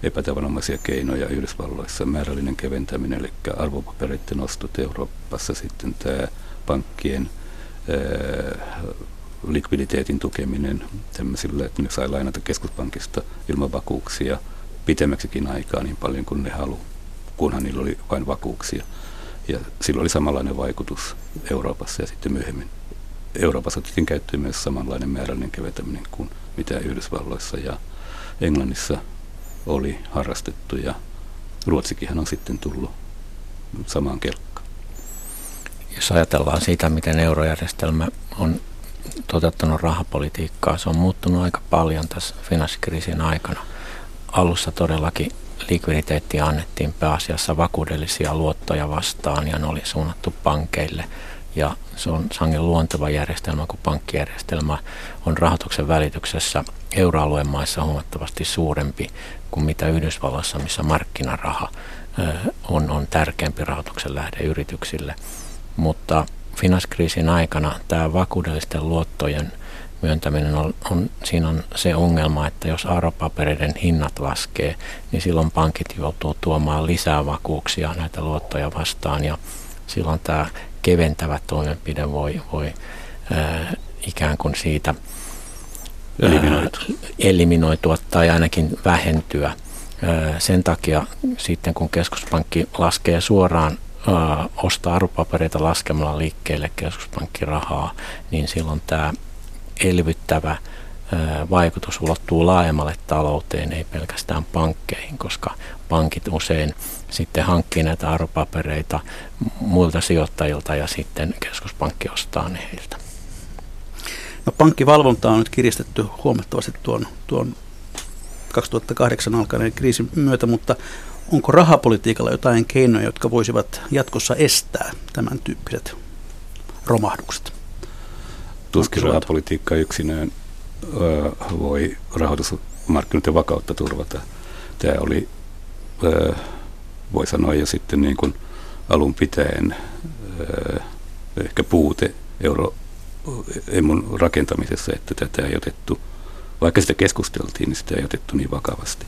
epätavanomaisia keinoja. Yhdysvalloissa, määrällinen keventäminen, eli arvopapereiden ostot Euroopassa, sitten tämä pankkien likviditeetin tukeminen tämmöisillä, että ne sai lainata keskuspankista ilman vakuuksia pitemmäksikin aikaa niin paljon kuin ne haluavat, kunhan niillä oli vain vakuuksia. Ja sillä oli samanlainen vaikutus Euroopassa ja sitten myöhemmin Euroopassa otettiin käyttöön myös samanlainen määrällinen keventäminen kuin mitä Yhdysvalloissa ja Englannissa oli harrastettu ja Ruotsikinhan on sitten tullut samaan kelkkaan. Jos ajatellaan sitä, miten eurojärjestelmä on toteuttanut rahapolitiikkaa, se on muuttunut aika paljon tässä finanssikriisin aikana. Alussa todellakin likviditeettiä annettiin pääasiassa vakuudellisia luottoja vastaan ja ne oli suunnattu pankeille. Ja se on sangen luonteva järjestelmä, kun pankkijärjestelmä on rahoituksen välityksessä euroalueen maissa huomattavasti suurempi kuin mitä Yhdysvalloissa, missä markkinaraha on, on tärkeämpi rahoituksen lähde yrityksille. Mutta finanskriisin aikana tämä vakuudellisten luottojen myöntäminen on, on, siinä on se ongelma, että jos arvopapereiden hinnat laskee, niin silloin pankit joutuu tuomaan lisää vakuuksia näitä luottoja vastaan ja silloin tämä keventävä toimenpide voi, voi ää, ikään kuin siitä eliminoitua. eliminoitua tai ainakin vähentyä. Ää, sen takia sitten kun keskuspankki laskee suoraan ostaa arvopapereita laskemalla liikkeelle keskuspankkirahaa, niin silloin tämä elvyttävä vaikutus ulottuu laajemmalle talouteen, ei pelkästään pankkeihin, koska pankit usein sitten hankkii näitä arvopapereita muilta sijoittajilta ja sitten keskuspankki ostaa ne heiltä. No, pankkivalvonta on nyt kiristetty huomattavasti tuon, tuon 2008 alkaneen kriisin myötä, mutta onko rahapolitiikalla jotain keinoja, jotka voisivat jatkossa estää tämän tyyppiset romahdukset? Tuskin rahapolitiikka yksinään ö, voi rahoitusmarkkinoiden vakautta turvata. Tämä oli, ö, voi sanoa jo sitten niin kuin alun pitäen ö, ehkä puute euroemun rakentamisessa, että tätä ei otettu, vaikka sitä keskusteltiin, niin sitä ei otettu niin vakavasti.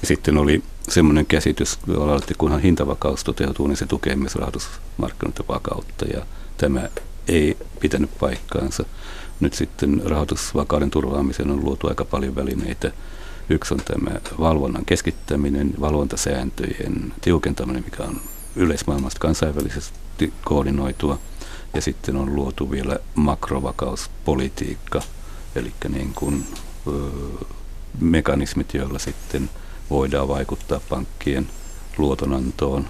Ja sitten oli semmoinen käsitys, että kunhan hintavakaus toteutuu, niin se tukee myös rahoitusmarkkinoiden vakautta ja tämä ei pitänyt paikkaansa. Nyt sitten rahoitusvakauden turvaamiseen on luotu aika paljon välineitä. Yksi on tämä valvonnan keskittäminen, valvontasääntöjen tiukentaminen, mikä on yleismaailmasta kansainvälisesti koordinoitua. Ja sitten on luotu vielä makrovakauspolitiikka, eli niin kuin, mekanismit, joilla sitten voidaan vaikuttaa pankkien luotonantoon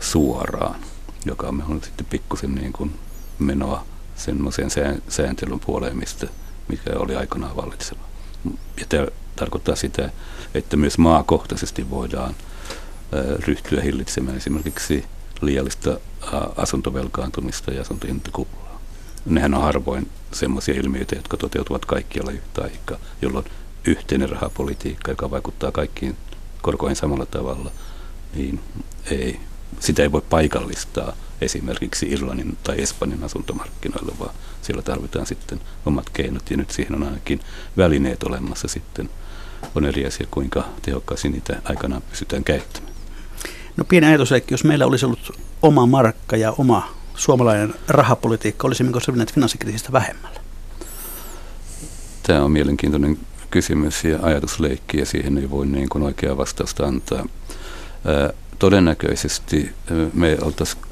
suoraan, joka on sitten pikkusen niin kuin menoa semmoiseen sääntelyn puoleen, mistä, mikä oli aikanaan vallitseva. Ja tämä tarkoittaa sitä, että myös maakohtaisesti voidaan ryhtyä hillitsemään esimerkiksi liiallista asuntovelkaantumista ja asuntohintakuplaa. Nehän on harvoin semmoisia ilmiöitä, jotka toteutuvat kaikkialla yhtä aikaa, jolloin yhteinen rahapolitiikka, joka vaikuttaa kaikkiin korkoihin samalla tavalla, niin ei sitä ei voi paikallistaa esimerkiksi Irlannin tai Espanjan asuntomarkkinoilla, vaan siellä tarvitaan sitten omat keinot ja nyt siihen on ainakin välineet olemassa sitten. On eri asia, kuinka tehokkaasti niitä aikanaan pystytään käyttämään. No pieni ajatus, että jos meillä olisi ollut oma markka ja oma suomalainen rahapolitiikka, olisimmeko selvinneet finanssikriisistä vähemmällä? Tämä on mielenkiintoinen kysymys ja ajatusleikki ja siihen ei voi niin kuin oikeaa vastausta antaa. todennäköisesti me oltaisiin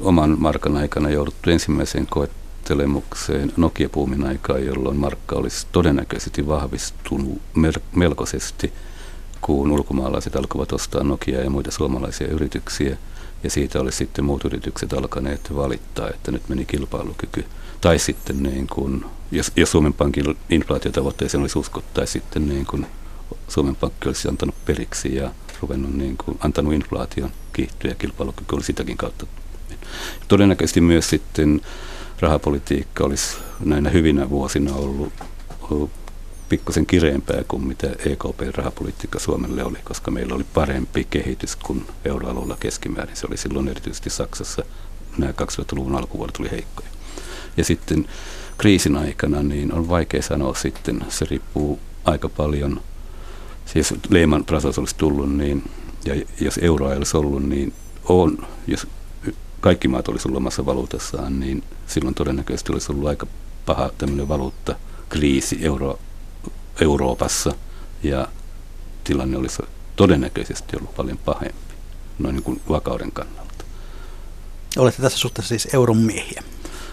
oman markan aikana jouduttu ensimmäiseen koettelemukseen Nokia-puumin aikaan, jolloin markka olisi todennäköisesti vahvistunut melkoisesti, kun ulkomaalaiset alkoivat ostaa Nokia ja muita suomalaisia yrityksiä. Ja siitä olisi sitten muut yritykset alkaneet valittaa, että nyt meni kilpailukyky. Tai sitten niin kuin, jos, jos Suomen Pankin inflaatiotavoitteeseen olisi uskottu, tai sitten niin kuin Suomen Pankki olisi antanut periksi ja ruvennut niin kuin, antanut inflaation kiihtyä ja kilpailukyky oli sitäkin kautta Todennäköisesti myös sitten rahapolitiikka olisi näinä hyvinä vuosina ollut, ollut pikkusen kireempää kuin mitä EKP-rahapolitiikka Suomelle oli, koska meillä oli parempi kehitys kuin euroalueella keskimäärin. Se oli silloin erityisesti Saksassa. Nämä 2000-luvun alkuvuodet tuli heikkoja. Ja sitten kriisin aikana niin on vaikea sanoa sitten, se riippuu aika paljon, siis Lehman Brothers olisi tullut, niin, ja jos euroa ei olisi ollut, niin on, jos kaikki maat olisi ollut omassa valuutassaan, niin silloin todennäköisesti olisi ollut aika paha tämmöinen valuuttakriisi Euro, Euroopassa ja tilanne olisi todennäköisesti ollut paljon pahempi noin niin kuin vakauden kannalta. Olette tässä suhteessa siis euron miehiä?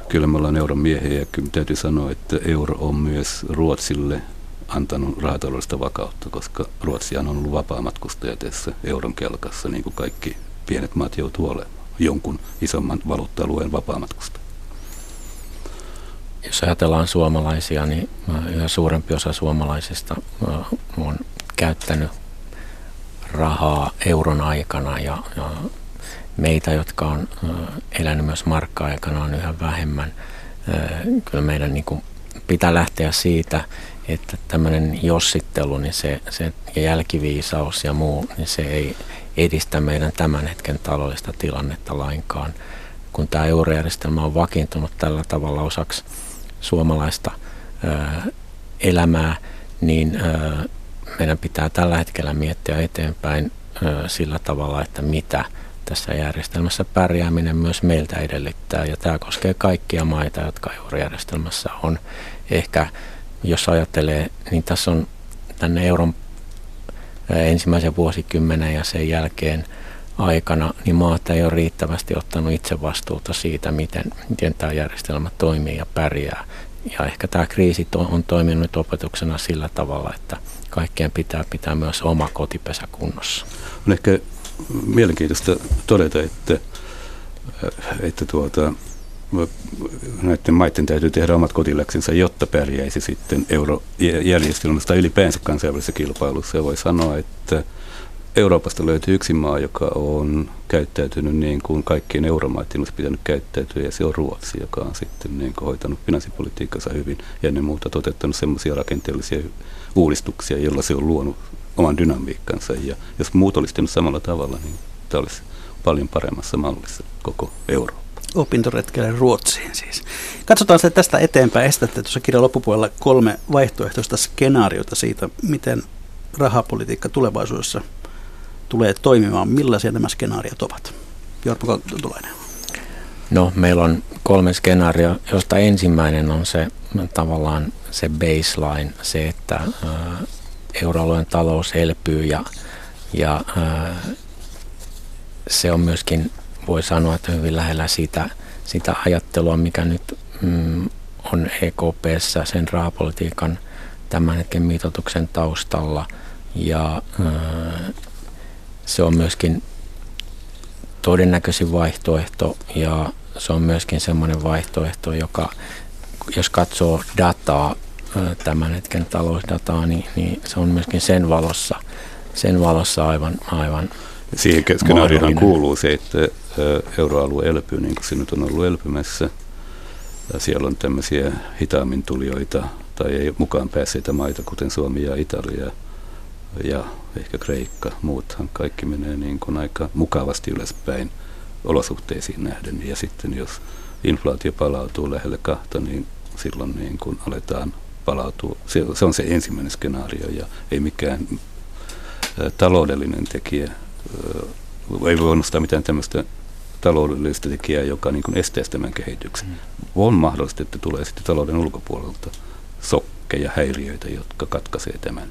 Kyllä me ollaan euron miehiä ja kyllä täytyy sanoa, että euro on myös Ruotsille antanut rahataloudellista vakautta, koska Ruotsi on ollut vapaamatkustaja tässä euron kelkassa, niin kuin kaikki pienet maat joutuu olemaan jonkun isomman valuutta-alueen vapaamatkusta. Jos ajatellaan suomalaisia, niin yhä suurempi osa suomalaisista on käyttänyt rahaa euron aikana ja, ja meitä, jotka on elänyt myös markka-aikana, on yhä vähemmän. Kyllä meidän niin kuin pitää lähteä siitä, että tämmöinen jossittelu niin se, se, ja jälkiviisaus ja muu, niin se ei edistä meidän tämän hetken taloudellista tilannetta lainkaan. Kun tämä eurojärjestelmä on vakiintunut tällä tavalla osaksi suomalaista ää, elämää, niin meidän pitää tällä hetkellä miettiä eteenpäin sillä tavalla, että mitä tässä järjestelmässä pärjääminen myös meiltä edellyttää. Ja tämä koskee kaikkia maita, jotka eurojärjestelmässä on. Ehkä jos ajattelee, niin tässä on tänne euron ensimmäisen vuosikymmenen ja sen jälkeen aikana, niin maat ei ole riittävästi ottanut itse vastuuta siitä, miten, miten tämä järjestelmä toimii ja pärjää. Ja ehkä tämä kriisi on toiminut opetuksena sillä tavalla, että kaikkien pitää pitää myös oma kotipesä kunnossa. On ehkä mielenkiintoista todeta, että, että tuota, näiden maiden täytyy tehdä omat kotiläksynsä, jotta pärjäisi sitten eurojärjestelmästä ylipäänsä kansainvälisessä kilpailussa. Ja voi sanoa, että Euroopasta löytyy yksi maa, joka on käyttäytynyt niin kuin kaikkien euromaiden olisi pitänyt käyttäytyä, ja se on Ruotsi, joka on sitten niin kuin hoitanut finanssipolitiikkansa hyvin ja ennen muuta toteuttanut sellaisia rakenteellisia uudistuksia, joilla se on luonut oman dynamiikkansa. Ja jos muut olisi tehnyt samalla tavalla, niin tämä olisi paljon paremmassa mallissa koko Eurooppa opintoretkelle Ruotsiin siis. Katsotaan se tästä eteenpäin. Estätte tuossa kirjan loppupuolella kolme vaihtoehtoista skenaariota siitä, miten rahapolitiikka tulevaisuudessa tulee toimimaan. Millaisia nämä skenaariot ovat? Jorma Kontulainen. No, meillä on kolme skenaaria, josta ensimmäinen on se tavallaan se baseline, se, että euroalueen talous elpyy ja, ja se on myöskin voi sanoa, että hyvin lähellä sitä, sitä ajattelua, mikä nyt mm, on EKPssä sen rahapolitiikan tämän hetken mitoituksen taustalla. Ja äh, se on myöskin todennäköisin vaihtoehto ja se on myöskin semmoinen vaihtoehto, joka jos katsoo dataa, tämän hetken talousdataa, niin, niin se on myöskin sen valossa, sen valossa aivan, aivan Siihen skenaariohan kuuluu se, että euroalue elpyy niin kuin se nyt on ollut elpymässä. Ja siellä on tämmöisiä hitaammin tulijoita tai ei mukaan päässeitä maita, kuten Suomi ja Italia, ja ehkä Kreikka, muuthan kaikki menee niin kuin aika mukavasti ylöspäin olosuhteisiin nähden. Ja sitten jos inflaatio palautuu lähelle kahta, niin silloin niin kuin aletaan palautua. Se, se on se ensimmäinen skenaario ja ei mikään ä, taloudellinen tekijä, ä, ei voi nostaa mitään tämmöistä taloudellista tekijää, joka niin kuin estäisi tämän kehityksen. Mm. On mahdollista, että tulee sitten talouden ulkopuolelta sokkeja, häiriöitä, jotka katkaisee tämän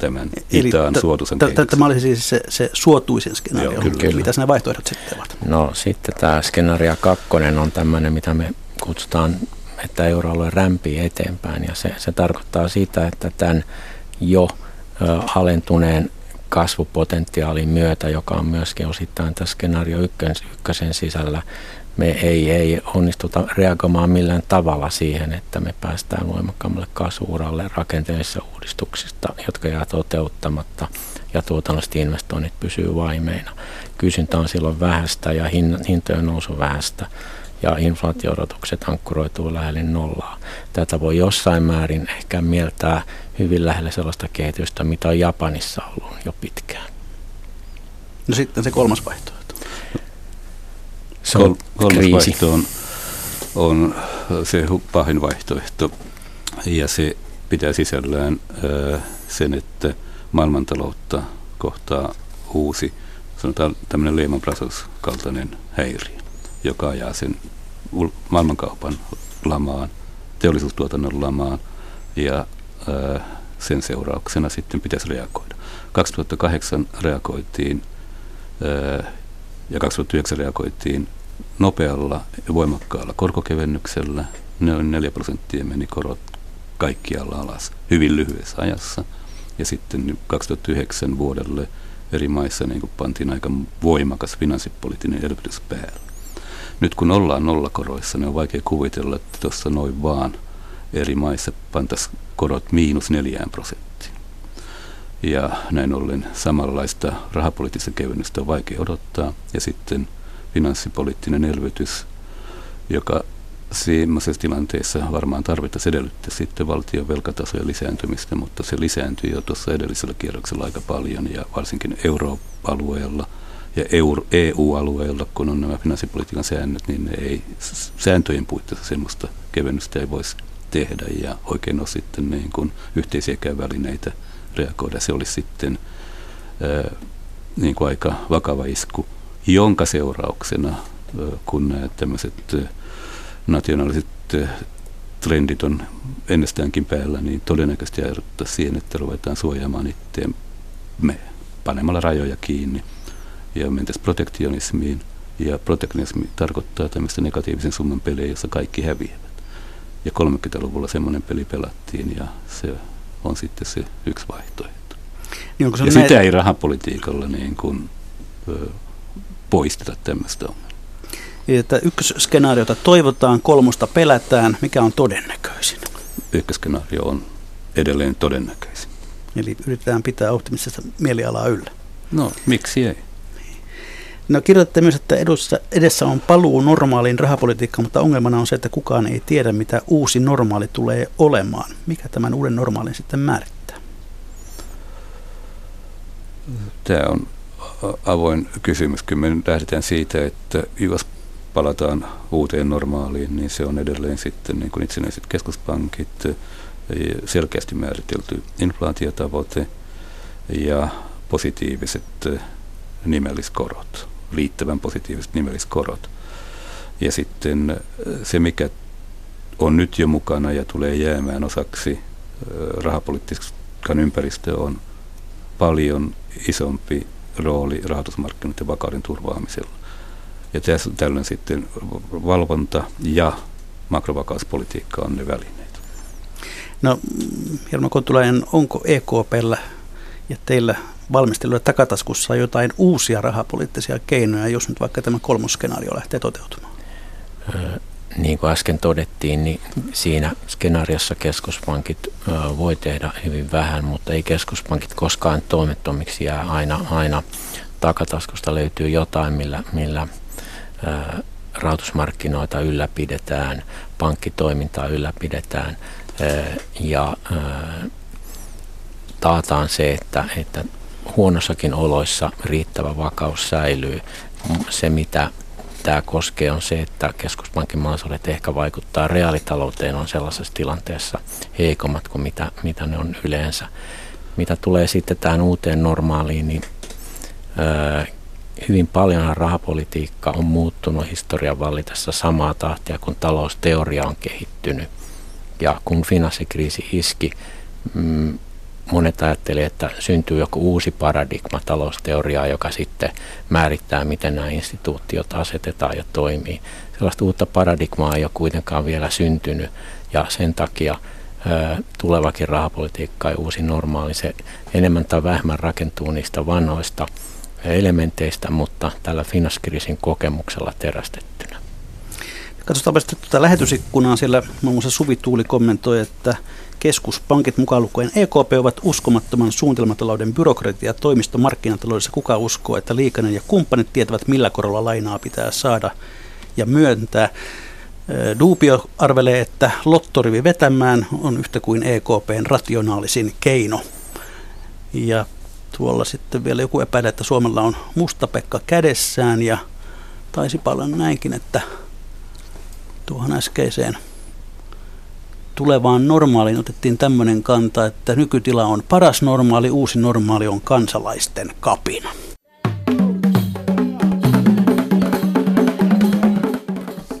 tämän itaan suotuisen t- Tämä oli siis se, se suotuisen skenaario. Joo, kyllä, kyllä. Mitä ne vaihtoehdot sitten ovat? No sitten tämä skenaario kakkonen on tämmöinen, mitä me kutsutaan, että euroalue rämpii eteenpäin. Ja se, se tarkoittaa sitä, että tämän jo ö, alentuneen kasvupotentiaalin myötä, joka on myöskin osittain tässä skenaario ykkösen sisällä, me ei, ei onnistuta reagoimaan millään tavalla siihen, että me päästään voimakkaammalle kasvuuralle rakenteellisista uudistuksista, jotka jää toteuttamatta ja tuotannolliset investoinnit pysyy vaimeina. Kysyntä on silloin vähäistä ja hintojen nousu vähäistä ja inflaatiorotukset ankkuroituu lähelle nollaa. Tätä voi jossain määrin ehkä mieltää hyvin lähelle sellaista kehitystä, mitä on Japanissa ollut jo pitkään. No sitten se kolmas vaihtoehto. Se on Kolmas kriisi. vaihtoehto on, on se pahin vaihtoehto ja se pitää sisällään sen, että maailmantaloutta kohtaa uusi, sanotaan tämmöinen Lehman Brothers kaltainen häiriö, joka ajaa sen maailmankaupan lamaan, teollisuustuotannon lamaan ja sen seurauksena sitten pitäisi reagoida. 2008 reagoitiin ja 2009 reagoitiin nopealla ja voimakkaalla korkokevennyksellä. Noin 4 prosenttia meni korot kaikkialla alas hyvin lyhyessä ajassa. Ja sitten 2009 vuodelle eri maissa niin kuin pantiin aika voimakas finanssipoliittinen elvytys päällä. Nyt kun ollaan nollakoroissa, niin on vaikea kuvitella, että tuossa noin vaan eri maissa pantaisiin korot miinus neljään prosenttiin. Ja näin ollen samanlaista rahapoliittista kevennystä on vaikea odottaa. Ja sitten finanssipoliittinen elvytys, joka semmoisessa tilanteessa varmaan tarvittaisiin edellyttää sitten valtion velkatasojen lisääntymistä, mutta se lisääntyi jo tuossa edellisellä kierroksella aika paljon ja varsinkin euroalueella ja EU-alueella, kun on nämä finanssipolitiikan säännöt, niin ne ei sääntöjen puitteissa semmoista kevennystä ei voisi tehdä ja oikein ole sitten niin kuin yhteisiäkään välineitä reagoida. Se olisi sitten ää, niin kuin aika vakava isku jonka seurauksena, kun nämä tämmöiset nationaaliset trendit on ennestäänkin päällä, niin todennäköisesti ajatuttaa siihen, että ruvetaan suojaamaan itseämme panemalla rajoja kiinni ja mentäisiin protektionismiin. Ja protektionismi tarkoittaa tämmöistä negatiivisen summan pelejä, jossa kaikki häviävät. Ja 30-luvulla semmoinen peli pelattiin ja se on sitten se yksi vaihtoehto. Niin ja näin... sitä ei rahapolitiikalla niin kuin, poisteta tämmöistä ongelmaa. Että ykkösskenaariota toivotaan, kolmosta pelätään. Mikä on todennäköisin? Ykkösskenaario on edelleen todennäköisin. Eli yritetään pitää optimistista mielialaa yllä. No, miksi ei? No kirjoitatte myös, että edessä, edessä on paluu normaaliin rahapolitiikkaan, mutta ongelmana on se, että kukaan ei tiedä, mitä uusi normaali tulee olemaan. Mikä tämän uuden normaalin sitten määrittää? Tämä on avoin kysymys. Kyllä me lähdetään siitä, että jos palataan uuteen normaaliin, niin se on edelleen sitten niin kuin itsenäiset keskuspankit, selkeästi määritelty inflaatiotavoite ja positiiviset nimelliskorot, riittävän positiiviset nimelliskorot. Ja sitten se, mikä on nyt jo mukana ja tulee jäämään osaksi rahapolitiikan ympäristöä, on paljon isompi rooli rahoitusmarkkinoiden vakauden turvaamisella. Ja tässä, tällöin sitten valvonta ja makrovakauspolitiikka on ne välineet. No, Jarmo Kontulainen, onko EKPllä ja teillä valmisteluja takataskussa jotain uusia rahapoliittisia keinoja, jos nyt vaikka tämä kolmosskenaario lähtee toteutumaan? niin kuin äsken todettiin, niin siinä skenaariossa keskuspankit voi tehdä hyvin vähän, mutta ei keskuspankit koskaan toimettomiksi jää aina, aina takataskusta löytyy jotain, millä, millä rahoitusmarkkinoita ylläpidetään, pankkitoimintaa ylläpidetään ja taataan se, että, että huonossakin oloissa riittävä vakaus säilyy. Se, mitä tämä koskee, on se, että keskuspankin mahdollisuudet ehkä vaikuttaa reaalitalouteen on sellaisessa tilanteessa heikommat kuin mitä, mitä ne on yleensä. Mitä tulee sitten tähän uuteen normaaliin, niin öö, hyvin paljon rahapolitiikka on muuttunut historian vallitessa samaa tahtia, kun talousteoria on kehittynyt. Ja kun finanssikriisi iski, mm, monet ajattelivat, että syntyy joku uusi paradigma talousteoriaa, joka sitten määrittää, miten nämä instituutiot asetetaan ja toimii. Sellaista uutta paradigmaa ei ole kuitenkaan vielä syntynyt ja sen takia tulevakin rahapolitiikka ja uusi normaali, se enemmän tai vähemmän rakentuu niistä vanhoista elementeistä, mutta tällä finanssikriisin kokemuksella terästettynä. Katsotaanpa sitten tuota lähetysikkunaa. Siellä muun muassa Suvi Tuuli kommentoi, että keskuspankit mukaan lukuen EKP ovat uskomattoman suunnitelmatalouden byrokratia toimisto markkinataloudessa. Kuka uskoo, että Liikanen ja kumppanit tietävät, millä korolla lainaa pitää saada ja myöntää. Duupio arvelee, että lottorivi vetämään on yhtä kuin EKPn rationaalisin keino. Ja tuolla sitten vielä joku epäilee, että Suomella on mustapekka kädessään ja taisi paljon näinkin, että tuohon äskeiseen tulevaan normaaliin otettiin tämmöinen kanta, että nykytila on paras normaali, uusi normaali on kansalaisten kapina.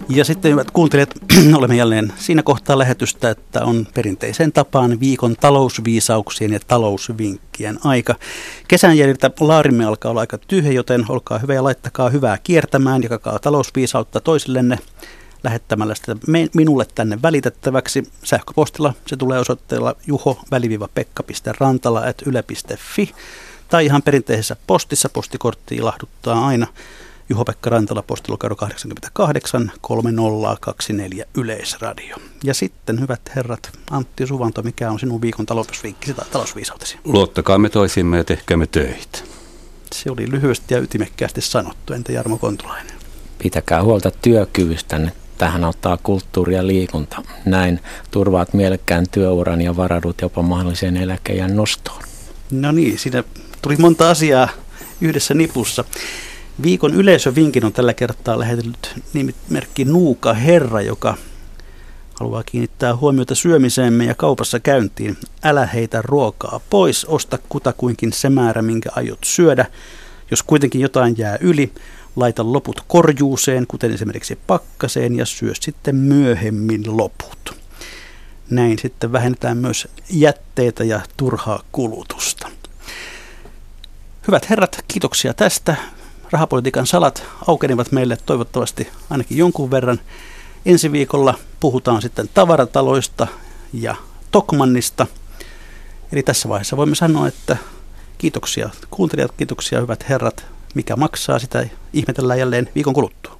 Ja sitten hyvät kuuntelijat, olemme jälleen siinä kohtaa lähetystä, että on perinteiseen tapaan viikon talousviisauksien ja talousvinkkien aika. Kesän jäljiltä laarimme alkaa olla aika tyhjä, joten olkaa hyvä ja laittakaa hyvää kiertämään, jakakaa talousviisautta toisillenne lähettämällä sitä minulle tänne välitettäväksi. Sähköpostilla se tulee osoitteella juho-pekka.rantala.yle.fi tai ihan perinteisessä postissa. Postikortti ilahduttaa aina. Juho-Pekka Rantala, postilokero 88 3024 Yleisradio. Ja sitten, hyvät herrat, Antti Suvanto, mikä on sinun viikon talousviikkisi tai talousviisautesi? Luottakaamme toisimme ja tehkäämme töitä. Se oli lyhyesti ja ytimekkäästi sanottu. Entä Jarmo Kontulainen? Pitäkää huolta työkyvystänne tähän auttaa kulttuuri ja liikunta. Näin turvaat mielekkään työuran ja varadut jopa mahdolliseen eläkeijän nostoon. No niin, siinä tuli monta asiaa yhdessä nipussa. Viikon yleisövinkin on tällä kertaa lähetellyt nimimerkki Nuuka Herra, joka haluaa kiinnittää huomiota syömiseemme ja kaupassa käyntiin. Älä heitä ruokaa pois, osta kutakuinkin se määrä, minkä aiot syödä. Jos kuitenkin jotain jää yli, laita loput korjuuseen, kuten esimerkiksi pakkaseen, ja syö sitten myöhemmin loput. Näin sitten vähennetään myös jätteitä ja turhaa kulutusta. Hyvät herrat, kiitoksia tästä. Rahapolitiikan salat aukenivat meille toivottavasti ainakin jonkun verran. Ensi viikolla puhutaan sitten tavarataloista ja Tokmannista. Eli tässä vaiheessa voimme sanoa, että kiitoksia kuuntelijat, kiitoksia hyvät herrat mikä maksaa, sitä ihmetellään jälleen viikon kuluttua.